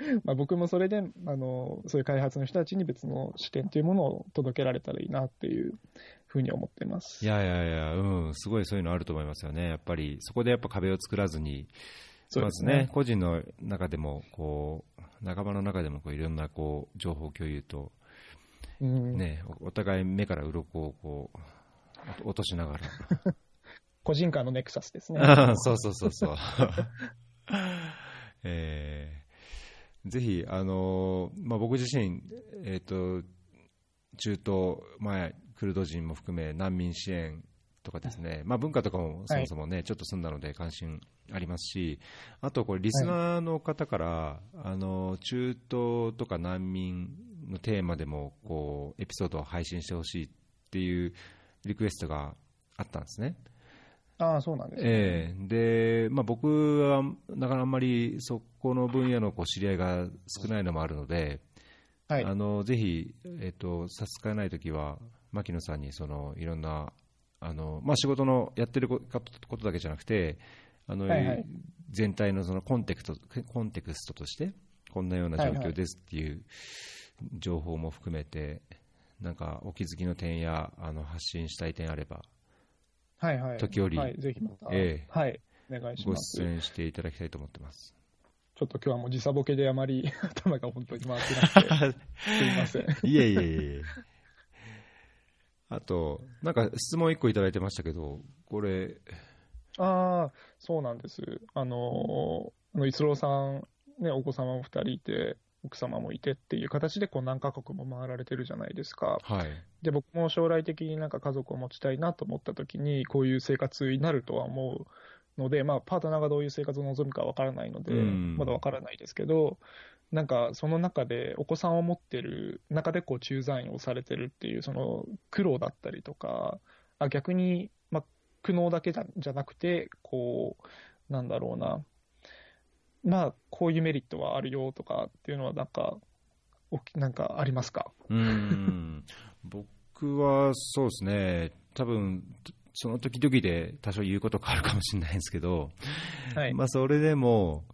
まあ僕もそれであの、そういう開発の人たちに別の視点というものを届けられたらいいなっていうふうに思ってますいやいやいや、うん、すごいそういうのあると思いますよね、やっぱりそこでやっぱ壁を作らずに、まずね、個人の中でもこう、仲間の中でもこういろんなこう情報共有と、ね、お互い目から鱗をこう落としながら。個人間のネクサスですね。そうそうそうそう。えー、ぜひ、あのまあ、僕自身、えーと、中東、まあ、クルド人も含め難民支援とかですね、まあ、文化とかもそもそもね、はい、ちょっと済んだので関心ありますし、あとこれ、リスナーの方から、はい、あの中東とか難民のテーマでもこうエピソードを配信してほしいっていうリクエストがあったんですね。ああ、そうなんです、ね、えー、で、まあ、僕はだからあんまりそこの分野のこう知り合いが少ないのもあるので、はい、あのぜひ、えーと、差し支えないときは、牧野さんにそのいろんなあの、まあ、仕事のやってることだけじゃなくて、あの、はいはい、全体のそのコンテクトコンテクストとして、こんなような状況ですっていう情報も含めて、なんかお気づきの点やあの発信したい点あれば、はいはい、時折、はい、ぜひまた、えー、はい、お願いします。ご出演していただきたいと思ってます。ちょっと今日はもう時差ボケであまり 頭が本当に回ってなくて、すみません。いえいえいえ。あと、なんか質問1個いただいてましたけど、これ。ああ、そうなんです。あの、あの逸郎さん、ね、お子様も2人いて、奥様もいてっていう形でこう何カ国も回られてるじゃないですか。はい、で僕も将来的になんか家族を持ちたいなと思った時にこういう生活になるとは思うので、まあ、パートナーがどういう生活を望むかわからないので、まだわからないですけど、なんかその中でお子さんを持ってる中でこう駐在員をされてるっていうその苦労だったりとか、あ逆に、まあ、苦悩だけじゃなくて、こう、なんだろうな、まあ、こういうメリットはあるよとかっていうのは、なんか、なんかありますか？うん。僕はそうですね、多分その時々で多少言うこと変わるかもしれないんですけど、はい、まあそれでも、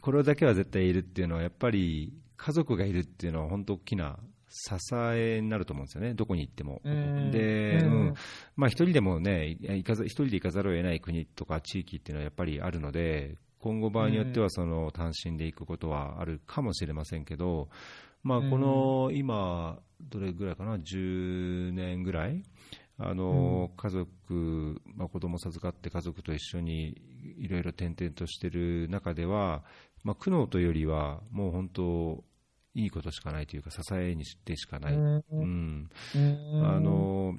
これだけは絶対いるっていうのは、やっぱり家族がいるっていうのは、本当大きな支えになると思うんですよね、どこに行っても。で、うん。まあ、一人でもね、一人で行かざるを得ない国とか地域っていうのはやっぱりあるので、今後、場合によってはその単身で行くことはあるかもしれませんけど、まあ、この今、どれぐらいかな、10年ぐらい、あの家族、まあ、子供授かって家族と一緒にいろいろ転々としている中では、まあ、苦悩というよりは、もう本当、いいことしかないというか、支えにしてしかない、うん。あの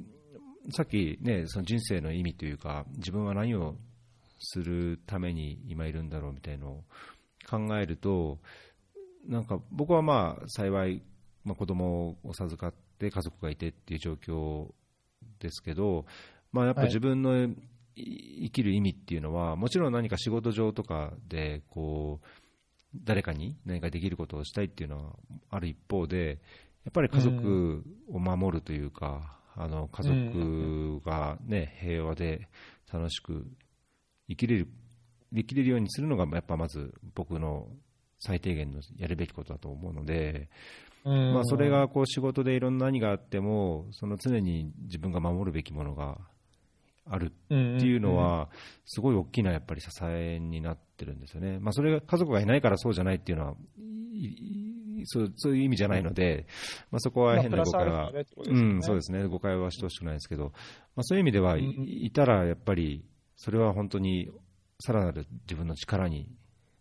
さっき、ね、その人生の意味というか、自分は何をするために今いるんだろうみたいのを考えると、なんか僕はまあ幸い、まあ、子供を授かって家族がいてっていう状況ですけど、まあ、やっぱ自分の生きる意味っていうのは、もちろん何か仕事上とかでこう誰かに何かできることをしたいっていうのはある一方で、やっぱり家族を守るというか、あの家族が、ね、平和で楽しく生きれる、生きれるようにするのが、やっぱまず僕の最低限のやるべきことだと思うので、まあ、それがこう仕事でいろんな何があっても、その常に自分が守るべきものがあるっていうのは、すごい大きなやっぱり支えになってるんですよね。まあ、それが家族がいないからそうじゃないっていうのは、そうそういう意味じゃないので、まあ、そこは変な誤解は、うん、そうですね、誤解はしてほしくないですけど、まあ、そういう意味では、いたらやっぱり、それは本当にさらなる自分の力に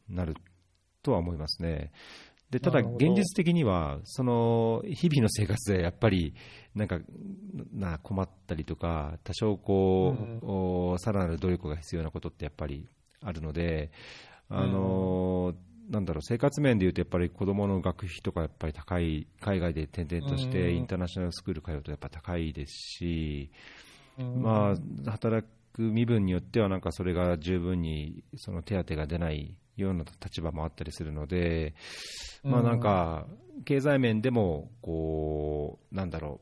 なるとは思いますね。でただ、現実的には、その日々の生活でやっぱり、なんかな困ったりとか、多少こう、さらなる努力が必要なことってやっぱりあるので、あのなんだろう生活面でいうと、やっぱり子どもの学費とかやっぱり高い、海外で転々としてインターナショナルスクール通うとやっぱ高いですし、まあ、働く身分によっては、なんかそれが十分にその手当が出ないような立場もあったりするので、まあなんか、経済面でも、こう、なんだろ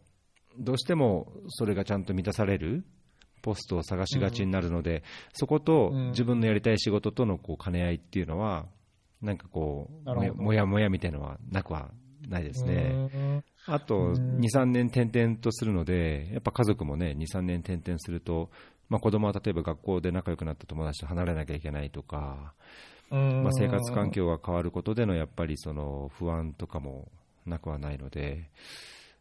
う、どうしてもそれがちゃんと満たされるポストを探しがちになるので、そこと自分のやりたい仕事とのこう兼ね合いっていうのは、なんかこう、もやもやみたいなのはなくはないですね。あと、2、3年転々とするので、やっぱ家族もね、2、3年転々すると、まあ、子供は例えば学校で仲良くなった友達と離れなきゃいけないとか、まあ、生活環境が変わることでのやっぱりその不安とかもなくはないので、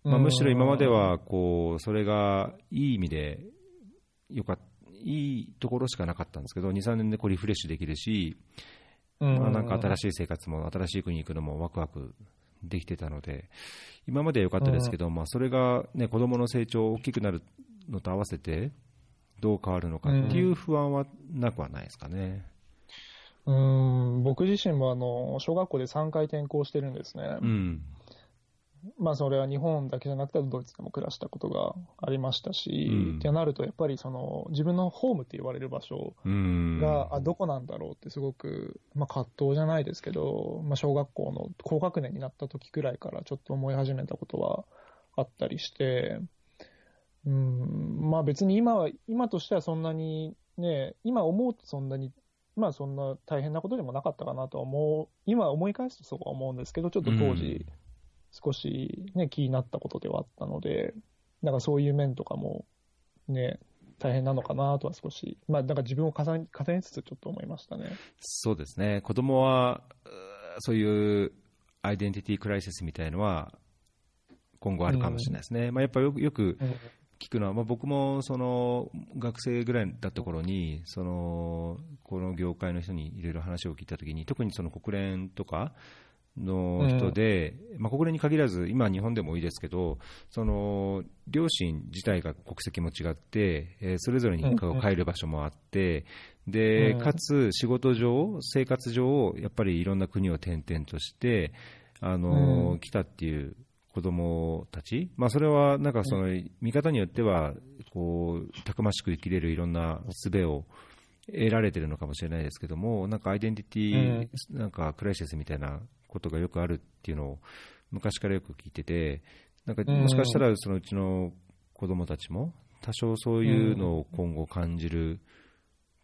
まあ、むしろ今まではこうそれがいい意味でよかいいところしかなかったんですけど、2、3年でこうリフレッシュできるし、まあ、なんか新しい生活も新しい国に行くのもワクワクできてたので、今までは良かったですけど、まあ、それが、ね、子供の成長大きくなるのと合わせて、どう変わるのかっていう不安はなくはないですかね。うん僕自身もあの小学校で3回転校してるんですね。うん。まあ、それは日本だけじゃなくてドイツでも暮らしたことがありましたし、うん、ってなると、やっぱりその自分のホームって言われる場所が、うん、あどこなんだろうってすごく、まあ、葛藤じゃないですけど、まあ、小学校の高学年になった時くらいからちょっと思い始めたことはあったりして、うんまあ、別に今は今としてはそんなにね、今思うとそんなにまあそんな大変なことでもなかったかなとは思う、今思い返すとそうは思うんですけど、ちょっと当時、少しね、気になったことではあったので、なんかそういう面とかもね、大変なのかなとは少し、まあ、なんか自分を重ね重ねつつちょっと思いましたね。そうですね。子供は、そういうアイデンティティクライシスみたいのは、今後あるかもしれないですね。うん、まあ、やっぱよくよく聞くのは、まあ、僕もその学生ぐらいだった頃にそのこの業界の人にいろいろ話を聞いたときに特にその国連とかの人で、うん、まあ、国連に限らず今、日本でもいいですけどその両親自体が国籍も違って、えー、それぞれに帰る場所もあって、でかつ仕事上、生活上やっぱりいろんな国を転々としてあの、来たっていう子供たち、まあ、それはなんかその見方によってはこうたくましく生きれるいろんな術を得られてるのかもしれないですけども、なんかアイデンティティ、なんかクライシスみたいなことがよくあるっていうのを昔からよく聞いてて、なんかもしかしたらそのうちの子供たちも多少そういうのを今後感じる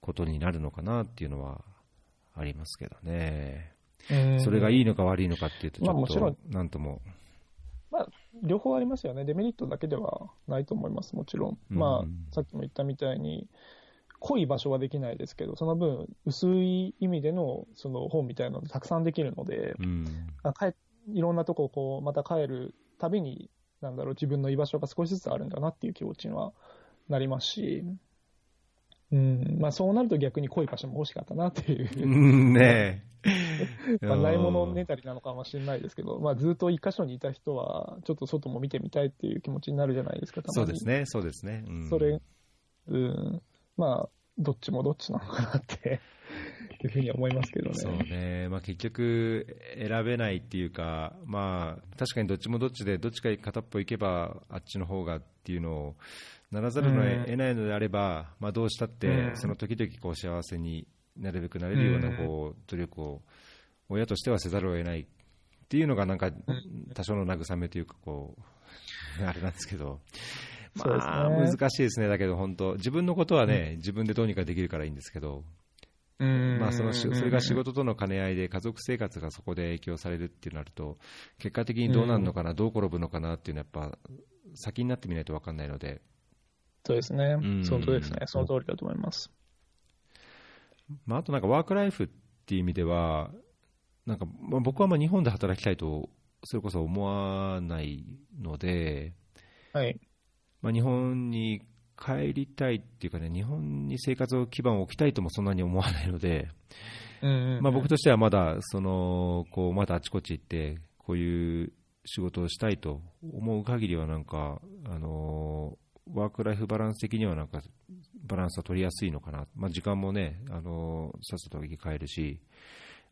ことになるのかなっていうのはありますけどね。それがいいのか悪いのかっていうと、ちょっとなんとも。まあ、両方ありますよね、デメリットだけではないと思います、もちろん。まあ、さっきも言ったみたいに、濃い場所はできないですけど、その分、薄い意味でのその本みたいなのたくさんできるので、うん、かいろんなとここうまた帰るたびに、なんだろう、自分の居場所が少しずつあるんだなっていう気持ちにはなりますし、うんまあ、そうなると逆に濃い場所も欲しかったなっていう。うんね まあ、ないものねたりなのかもしれないですけど、まあ、ずっと一箇所にいた人は、ちょっと外も見てみたいっていう気持ちになるじゃないですか、そうですね、そうですね。うん、それ、うん、まあ、どっちもどっちなのかなっていうふうに思いますけどね。そうね、まあ、結局、選べないっていうか、まあ、確かにどっちもどっちで、どっちか片っぽ行けば、あっちの方がっていうのを、ならざるを得ないのであれば、まあ、どうしたって、その時々こう幸せになるべくなれるようなこう努力を親としてはせざるを得ないっていうのが、なんか多少の慰めというかこう、あれなんですけど、まあ、難しいですね、だけど本当、自分のことはね、自分でどうにかできるからいいんですけど、まあ、そのそれが仕事との兼ね合いで家族生活がそこで影響されるってなると結果的にどうなるのかな、どう転ぶのかなっていうのはやっぱ先になってみないと分かんないので。そうですね、その通りですね、その通りだと思います。まあ、あとなんかワークライフっていう意味では、なんかまあ僕はまあ日本で働きたいと、それこそ思わないので、はい。まあ、日本に帰りたいっていうかね、日本に生活基盤を置きたいともそんなに思わないので、まあ、僕としてはまだそのこうまだあちこち行って、こういう仕事をしたいと思う限りは、なんか、あのワークライフバランス的にはなんかバランスは取りやすいのかな、まあ、時間もね、あのさっさと生き返るし、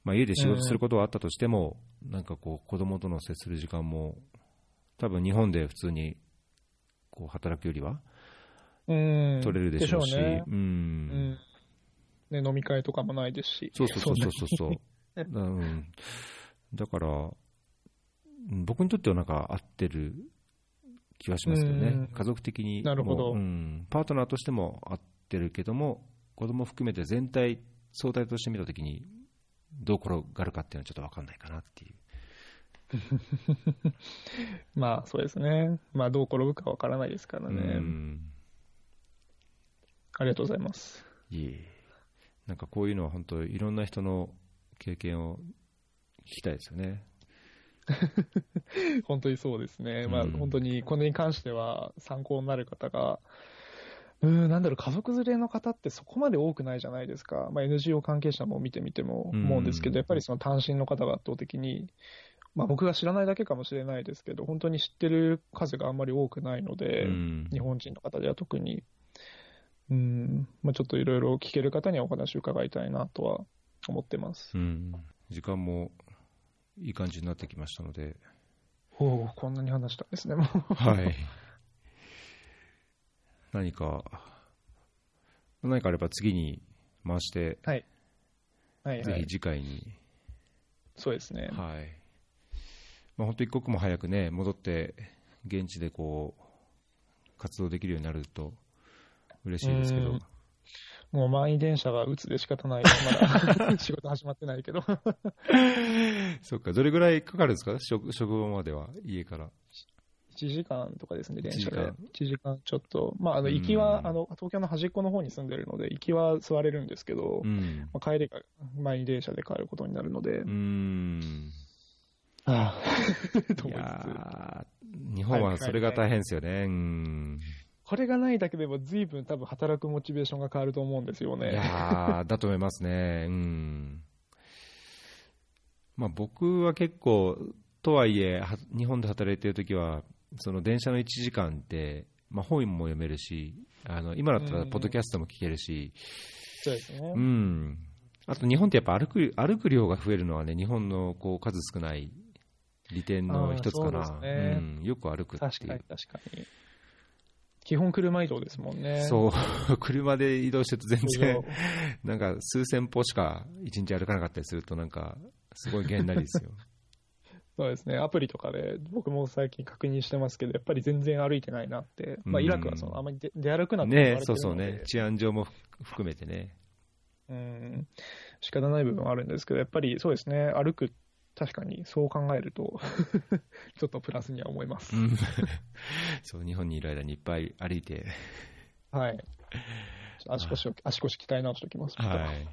まあ、家で仕事することはあったとしても、なんかこう子供との接する時間も、多分日本で普通にこう働くよりは取れるでしょうし、ね、うん、ね、飲み会とかもないですし、そうそうそうそうそう、うん、だから、僕にとってはなんか合ってる気はしますけどね、家族的になるほど、うん、パートナーとしても合ってるけども、子供含めて全体、相対として見たときに、どう転がるかっていうのはちょっと分かんないかなっていう。まあそうですね。まあどう転ぶかわからないですからね。うんありがとうございます。いえなんかこういうのは本当いろんな人の経験を聞きたいですよね。本当にそうですね。まあうん本当にこれに関しては参考になる方が、うーん、なんだろう、家族連れの方ってそこまで多くないじゃないですか。まあ NGO 関係者も見てみても思うんですけうんど、やっぱりその単身の方が圧倒的に、まあ僕が知らないだけかもしれないですけど、本当に知ってる数があんまり多くないので、うん日本人の方では特に、うん、まあちょっといろいろ聞ける方にはお話を伺いたいなとは思ってます。うん、時間もいい感じになってきましたので、おお、こんなに話したんですね、もう。はい。何か、何かあれば次に回して、はい。はいはいぜひ。次回に、そうですね。はい。まあ、本当一刻も早くね、戻って、現地でこう、活動できるようになると嬉しいですけどうん、もう満員電車が鬱で仕方ない。まだ仕事始まってないけど。そっか、どれぐらいかかるんですか？職職場までは、家から。1時間とかですね、電車1時で間。1時間ちょっと。まあ、あの、うん行きは、あの、東京の端っこの方に住んでるので、行きは座れるんですけど、うん。まあ、帰りが満員電車で帰ることになるので、うーん。ああ、とい思いつつ。日本はそれが大変ですよね。うん。これがないだけでも随分多分働くモチベーションが変わると思うんですよいね。やーだと思いますね。うん。まあ僕は結構、とはいえ、は日本で働いてるときは、その電車の1時間って、まあ本も読めるし、あの今だったらポッドキャストも聞けるし、そうですね。うん。あと日本ってやっぱ歩く歩く量が増えるのはね、日本のこう数少ない利点の一つかな。ねうん。よく歩くって確かにいう。確かに。基本車移動ですもんね。そう、車で移動してると全然、なんか数千歩しか一日歩かなかったりすると、なんか、すごいげんなりですよ。そうですね。アプリとかで僕も最近確認してますけど、やっぱり全然歩いてないなって。まあ、うんイラクはそのあまり出出歩くなってねそうそうね、治安上も含めてね。うん。仕方ない部分はあるんですけど、やっぱりそうですね。歩く、確かにそう考えると、ちょっとプラスには思います。うん そう、日本にいる間にいっぱい歩いて、はい。足腰を、足腰鍛え直しておきます。はい。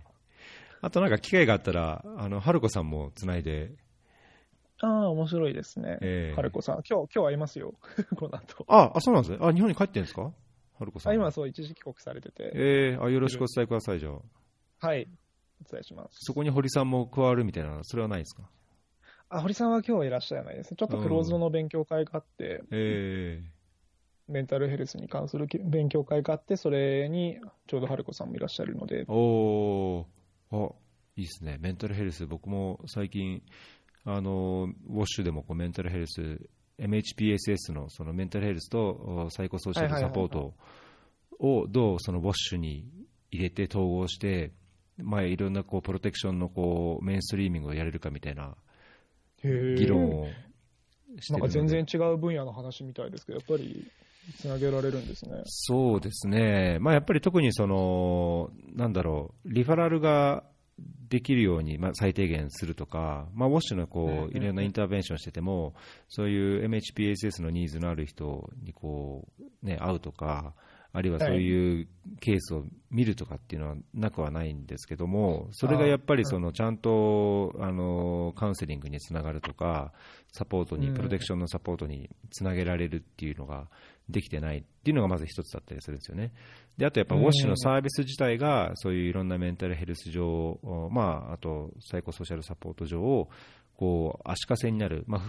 あとなんか機会があったら、あの、春子さんもつないで、ああ、面白いですね。ええ春子さん。今日、今日会いますよ。この後。あ、あ、そうなんですね。あ、日本に帰ってんですか？春子さん。あ今、そう、一時帰国されてて。ええあ、よろしくお伝えください、じゃあ。はい。お伝えします。そこに堀さんも加わるみたいな、それはないですか？あ、堀さんは今日はいらっしゃらないですね。ちょっとクローズドの勉強会があって、ええメンタルヘルスに関する勉強会があって、それにちょうど春子さんもいらっしゃるので、おー、あ、いいですね。メンタルヘルス、僕も最近、あの、ウォッシュでもこうメンタルヘルス、MHPSS のそのメンタルヘルスとおサイコソーシャルサポートをどうそのウォッシュに入れて統合して、まあ、いろんなこうプロテクションのこうメインストリーミングをやれるかみたいな議議論をしてなんか全然違う分野の話みたいですけど、やっぱりつなげられるんですね。そうですね、まあ、やっぱり特にその、なんだろう、リファラルができるように、まあ、最低限するとか、まあ、ウォッシュのこういろんなインターベンションしてても、そういう MHPSS のニーズのある人にこう、ね、会うとか、あるいはそういうケースを見るとかっていうのはなくはないんですけども、それがやっぱりそのちゃんとあのカウンセリングにつながるとか、サポートに、うん。プロテクションのサポートにつなげられるっていうのができてないっていうのがまず一つだったりするんですよね。で、あとやっぱウォッシュのサービス自体が、そういういろんなメンタルヘルス上、まあ、あとサイコソーシャルサポート上を、こう足かせになる、まあ、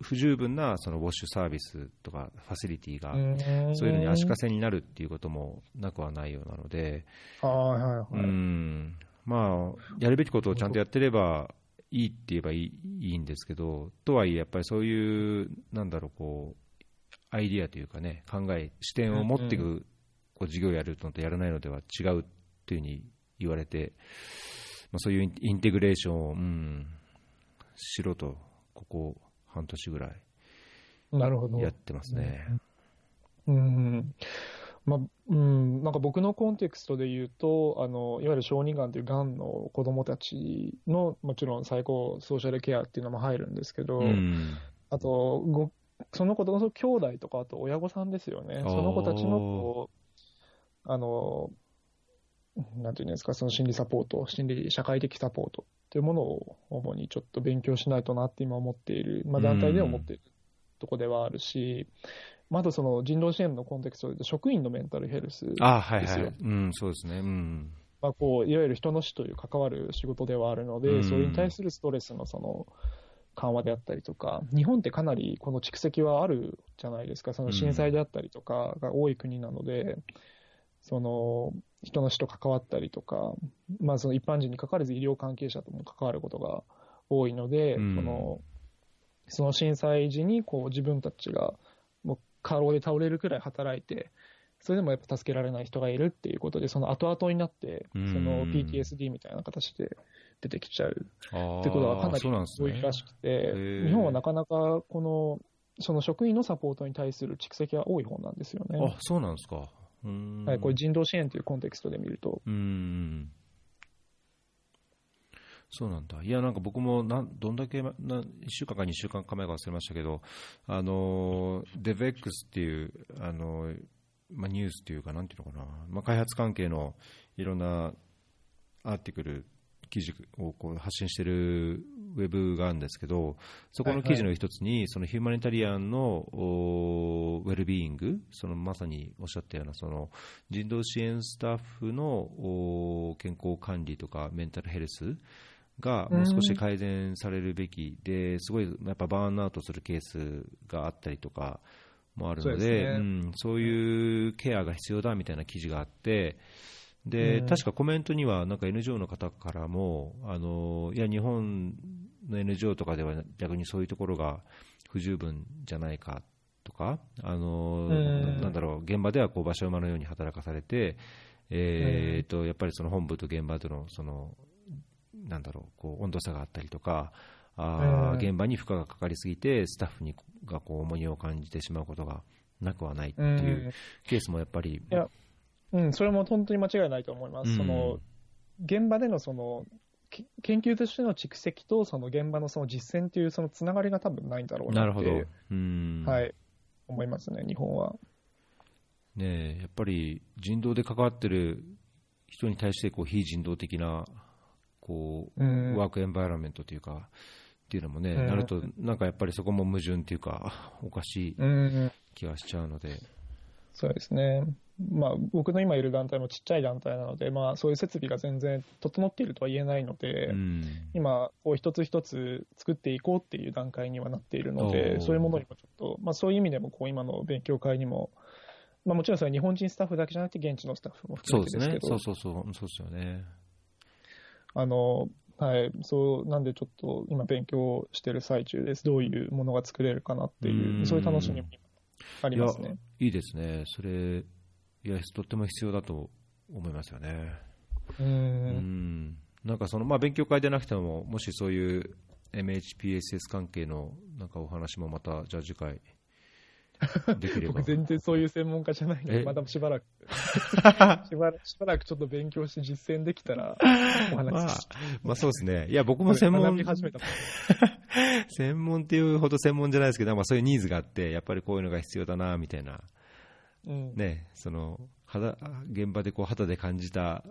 不十分なそのウォッシュサービスとかファシリティが、そういうのに足かせになるっていうこともなくはないようなので、はいはいはい。うん。まあ、やるべきことをちゃんとやってればいいって言えばいいいいんですけど、とはいえ、やっぱりそういう、なんだろう、こう、アイディアというかね、考え、視点を持っていく、こう事業をやるのとやらないのでは違うっていうふうに言われて、まあ、そういうインインテグレーションを、うん、しろと、ここ半年ぐらいなるほど。やってますね。うん。まあうん、なんか僕のコンテクストで言うと、あのいわゆる小児がんというがんの子どもたちの、もちろん最高ソーシャルケアっていうのも入るんですけど、うん、あとご、その子の兄弟とか、あと親御さんですよね、その子たちのこうあのなんていうんですか、その心理サポート、心理社会的サポートというものを主にちょっと勉強しないとなって今思っている、まあ、団体では思っているとこではあるし、まだその人道支援のコンテクストで職員のメンタルヘルスですよ。あはいはい、うん、そうですね。うん。まあ、こういわゆる人の死という関わる仕事ではあるので、うん、それに対するストレスのその緩和であったりとか、日本ってかなりこの蓄積はあるじゃないですか、その震災であったりとかが多い国なので、うん、その人の死と関わったりとか、まあ、その一般人にかかわらず医療関係者とも関わることが多いので、うん、そのその震災時にこう自分たちが過労で倒れるくらい働いて、それでもやっぱ助けられない人がいるっていうことで、その後々になって、その PTSD みたいな形で出てきちゃうってことがかなり多いらしくて、ね、日本はなかなかこの、その職員のサポートに対する蓄積が多い方なんですよね。あ、そうなんですか。はい、これ人道支援というコンテクストで見ると。うんそうなんだ。いや、なんか僕もなん、どんだけ、な1週間か2週間か前か忘れましたけど、あの、デベックスっていう、あの、まあ、ニュースっていうか、なんていうのかな、まあ、開発関係のいろんなアーティクル、記事をこう発信しているウェブがあるんですけど、そこの記事の一つに、そのヒューマニタリアンのウェルビーイング、そのまさにおっしゃったようなその人道支援スタッフの健康管理とかメンタルヘルスがもう少し改善されるべきで、すごいやっぱバーンアウトするケースがあったりとかもあるので、そう、いうケアが必要だみたいな記事があって、で確かコメントにはなんか NGO の方からも、あのいや、日本の NGO とかでは逆にそういうところが不十分じゃないかとか、あのなんだろう現場ではこう馬車馬のように働かされて、えーとやっぱりその本部と現場とのそのなんだろう、こう温度差があったりとか、あ現場に負荷がかかりすぎて、スタッフにがこう重荷を感じてしまうことがなくはないっていうケースもやっぱり。うん、それも本当に間違いないと思います。うん、その現場でのその研究としての蓄積とその現場のその実践というそのつながりが多分ないんだろうなって、なるほどうんはい、思いますね、日本は。ねやっぱり人道で関わってる人に対してこう非人道的なこう、ワークエンバイラメントというか、っていうのもね、なると、なんかやっぱりそこも矛盾っていうか、おかしい気がしちゃうので。そうですね。まあ、僕の今いる団体もちっちゃい団体なので、まあ、そういう設備が全然整っているとは言えないので、うん、今、こう一つ一つ作っていこうっていう段階にはなっているので、そういうものにもちょっと、まあ、そういう意味でもこう今の勉強会にも、まあ、もちろんそれは日本人スタッフだけじゃなくて、現地のスタッフも含めてですけど、そうですね、そうそうそう、そうですよね。あの、はい、そうなんでちょっと今勉強してる最中です。どういうものが作れるかなっていう、うそういう楽しみもありますね。いいですね。それ、いや、とっても必要だと思いますよね。うん。なんかその、まあ、勉強会でなくても、もしそういう MHPSS 関係のなんかお話もまた、じゃあ次回 できれば。僕全然そういう専門家じゃないので、まだしばらく しばらく、しばらくちょっと勉強して実践できたら、お話まあ、まあそうですね。いや、僕も専門、専門っていうほど専門じゃないですけど、まあそういうニーズがあって、やっぱりこういうのが必要だな、みたいな。うん、ね、その、肌、現場でこう肌で感じた、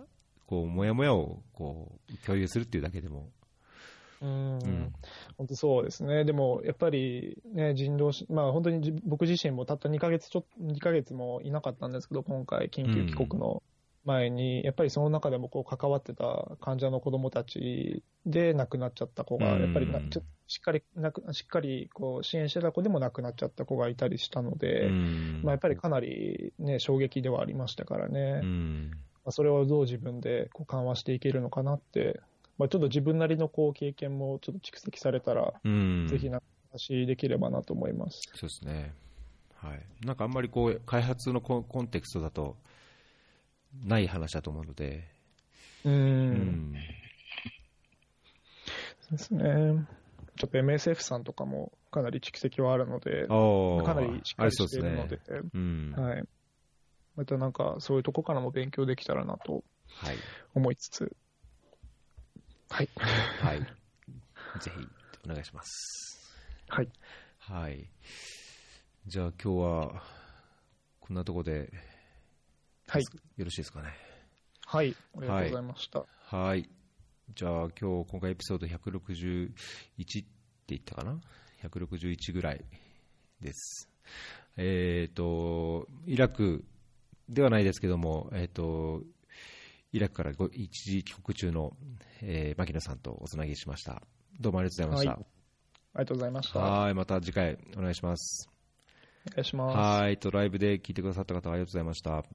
こう、もやもやを、こう、共有するっていうだけでも、うん、本当そうですね、でもやっぱり、ね、人道まあ、本当に僕自身もたった2ヶ月ちょ2ヶ月もいなかったんですけど、今回、緊急帰国の前に、やっぱりその中でもこう関わってた患者の子どもたちで亡くなっちゃった子が、やっぱりなちょしっかりなくしっかりこう支援してた子でも亡くなっちゃった子がいたりしたので、まあ、やっぱりかなり、ね、衝撃ではありましたからね。まあ、それをどう自分でこう緩和していけるのかなってまあ、ちょっと自分なりのこう経験もちょっと蓄積されたら、うん、ぜひな話できればなと思います。そうですね。はい。なんかあんまりこう、開発のコンテクストだと、ない話だと思うので。うん。うんそうですね。ちょっと MSF さんとかもかなり蓄積はあるので、かなりしっかりしているので、でねうん、はい。またなんかそういうとこからも勉強できたらなとはい。思いつつ、はい。はい。ぜひ、お願いします。はい。はい。じゃあ今日は、こんなとこで、はい。よろしいですかね。はい。ありがとうございました。はい。じゃあ今日、今回エピソード161って言ったかな ?161 ぐらいです。えっ、と、イラクではないですけども、えっ、と、イラクからご一時帰国中の、えー牧野さんとおつなぎしました。どうもありがとうございまありがとうございましした。た。おはい。また次回お願いします。願いします。はい。と、ライブで聞いてくださった方ありがとうございました。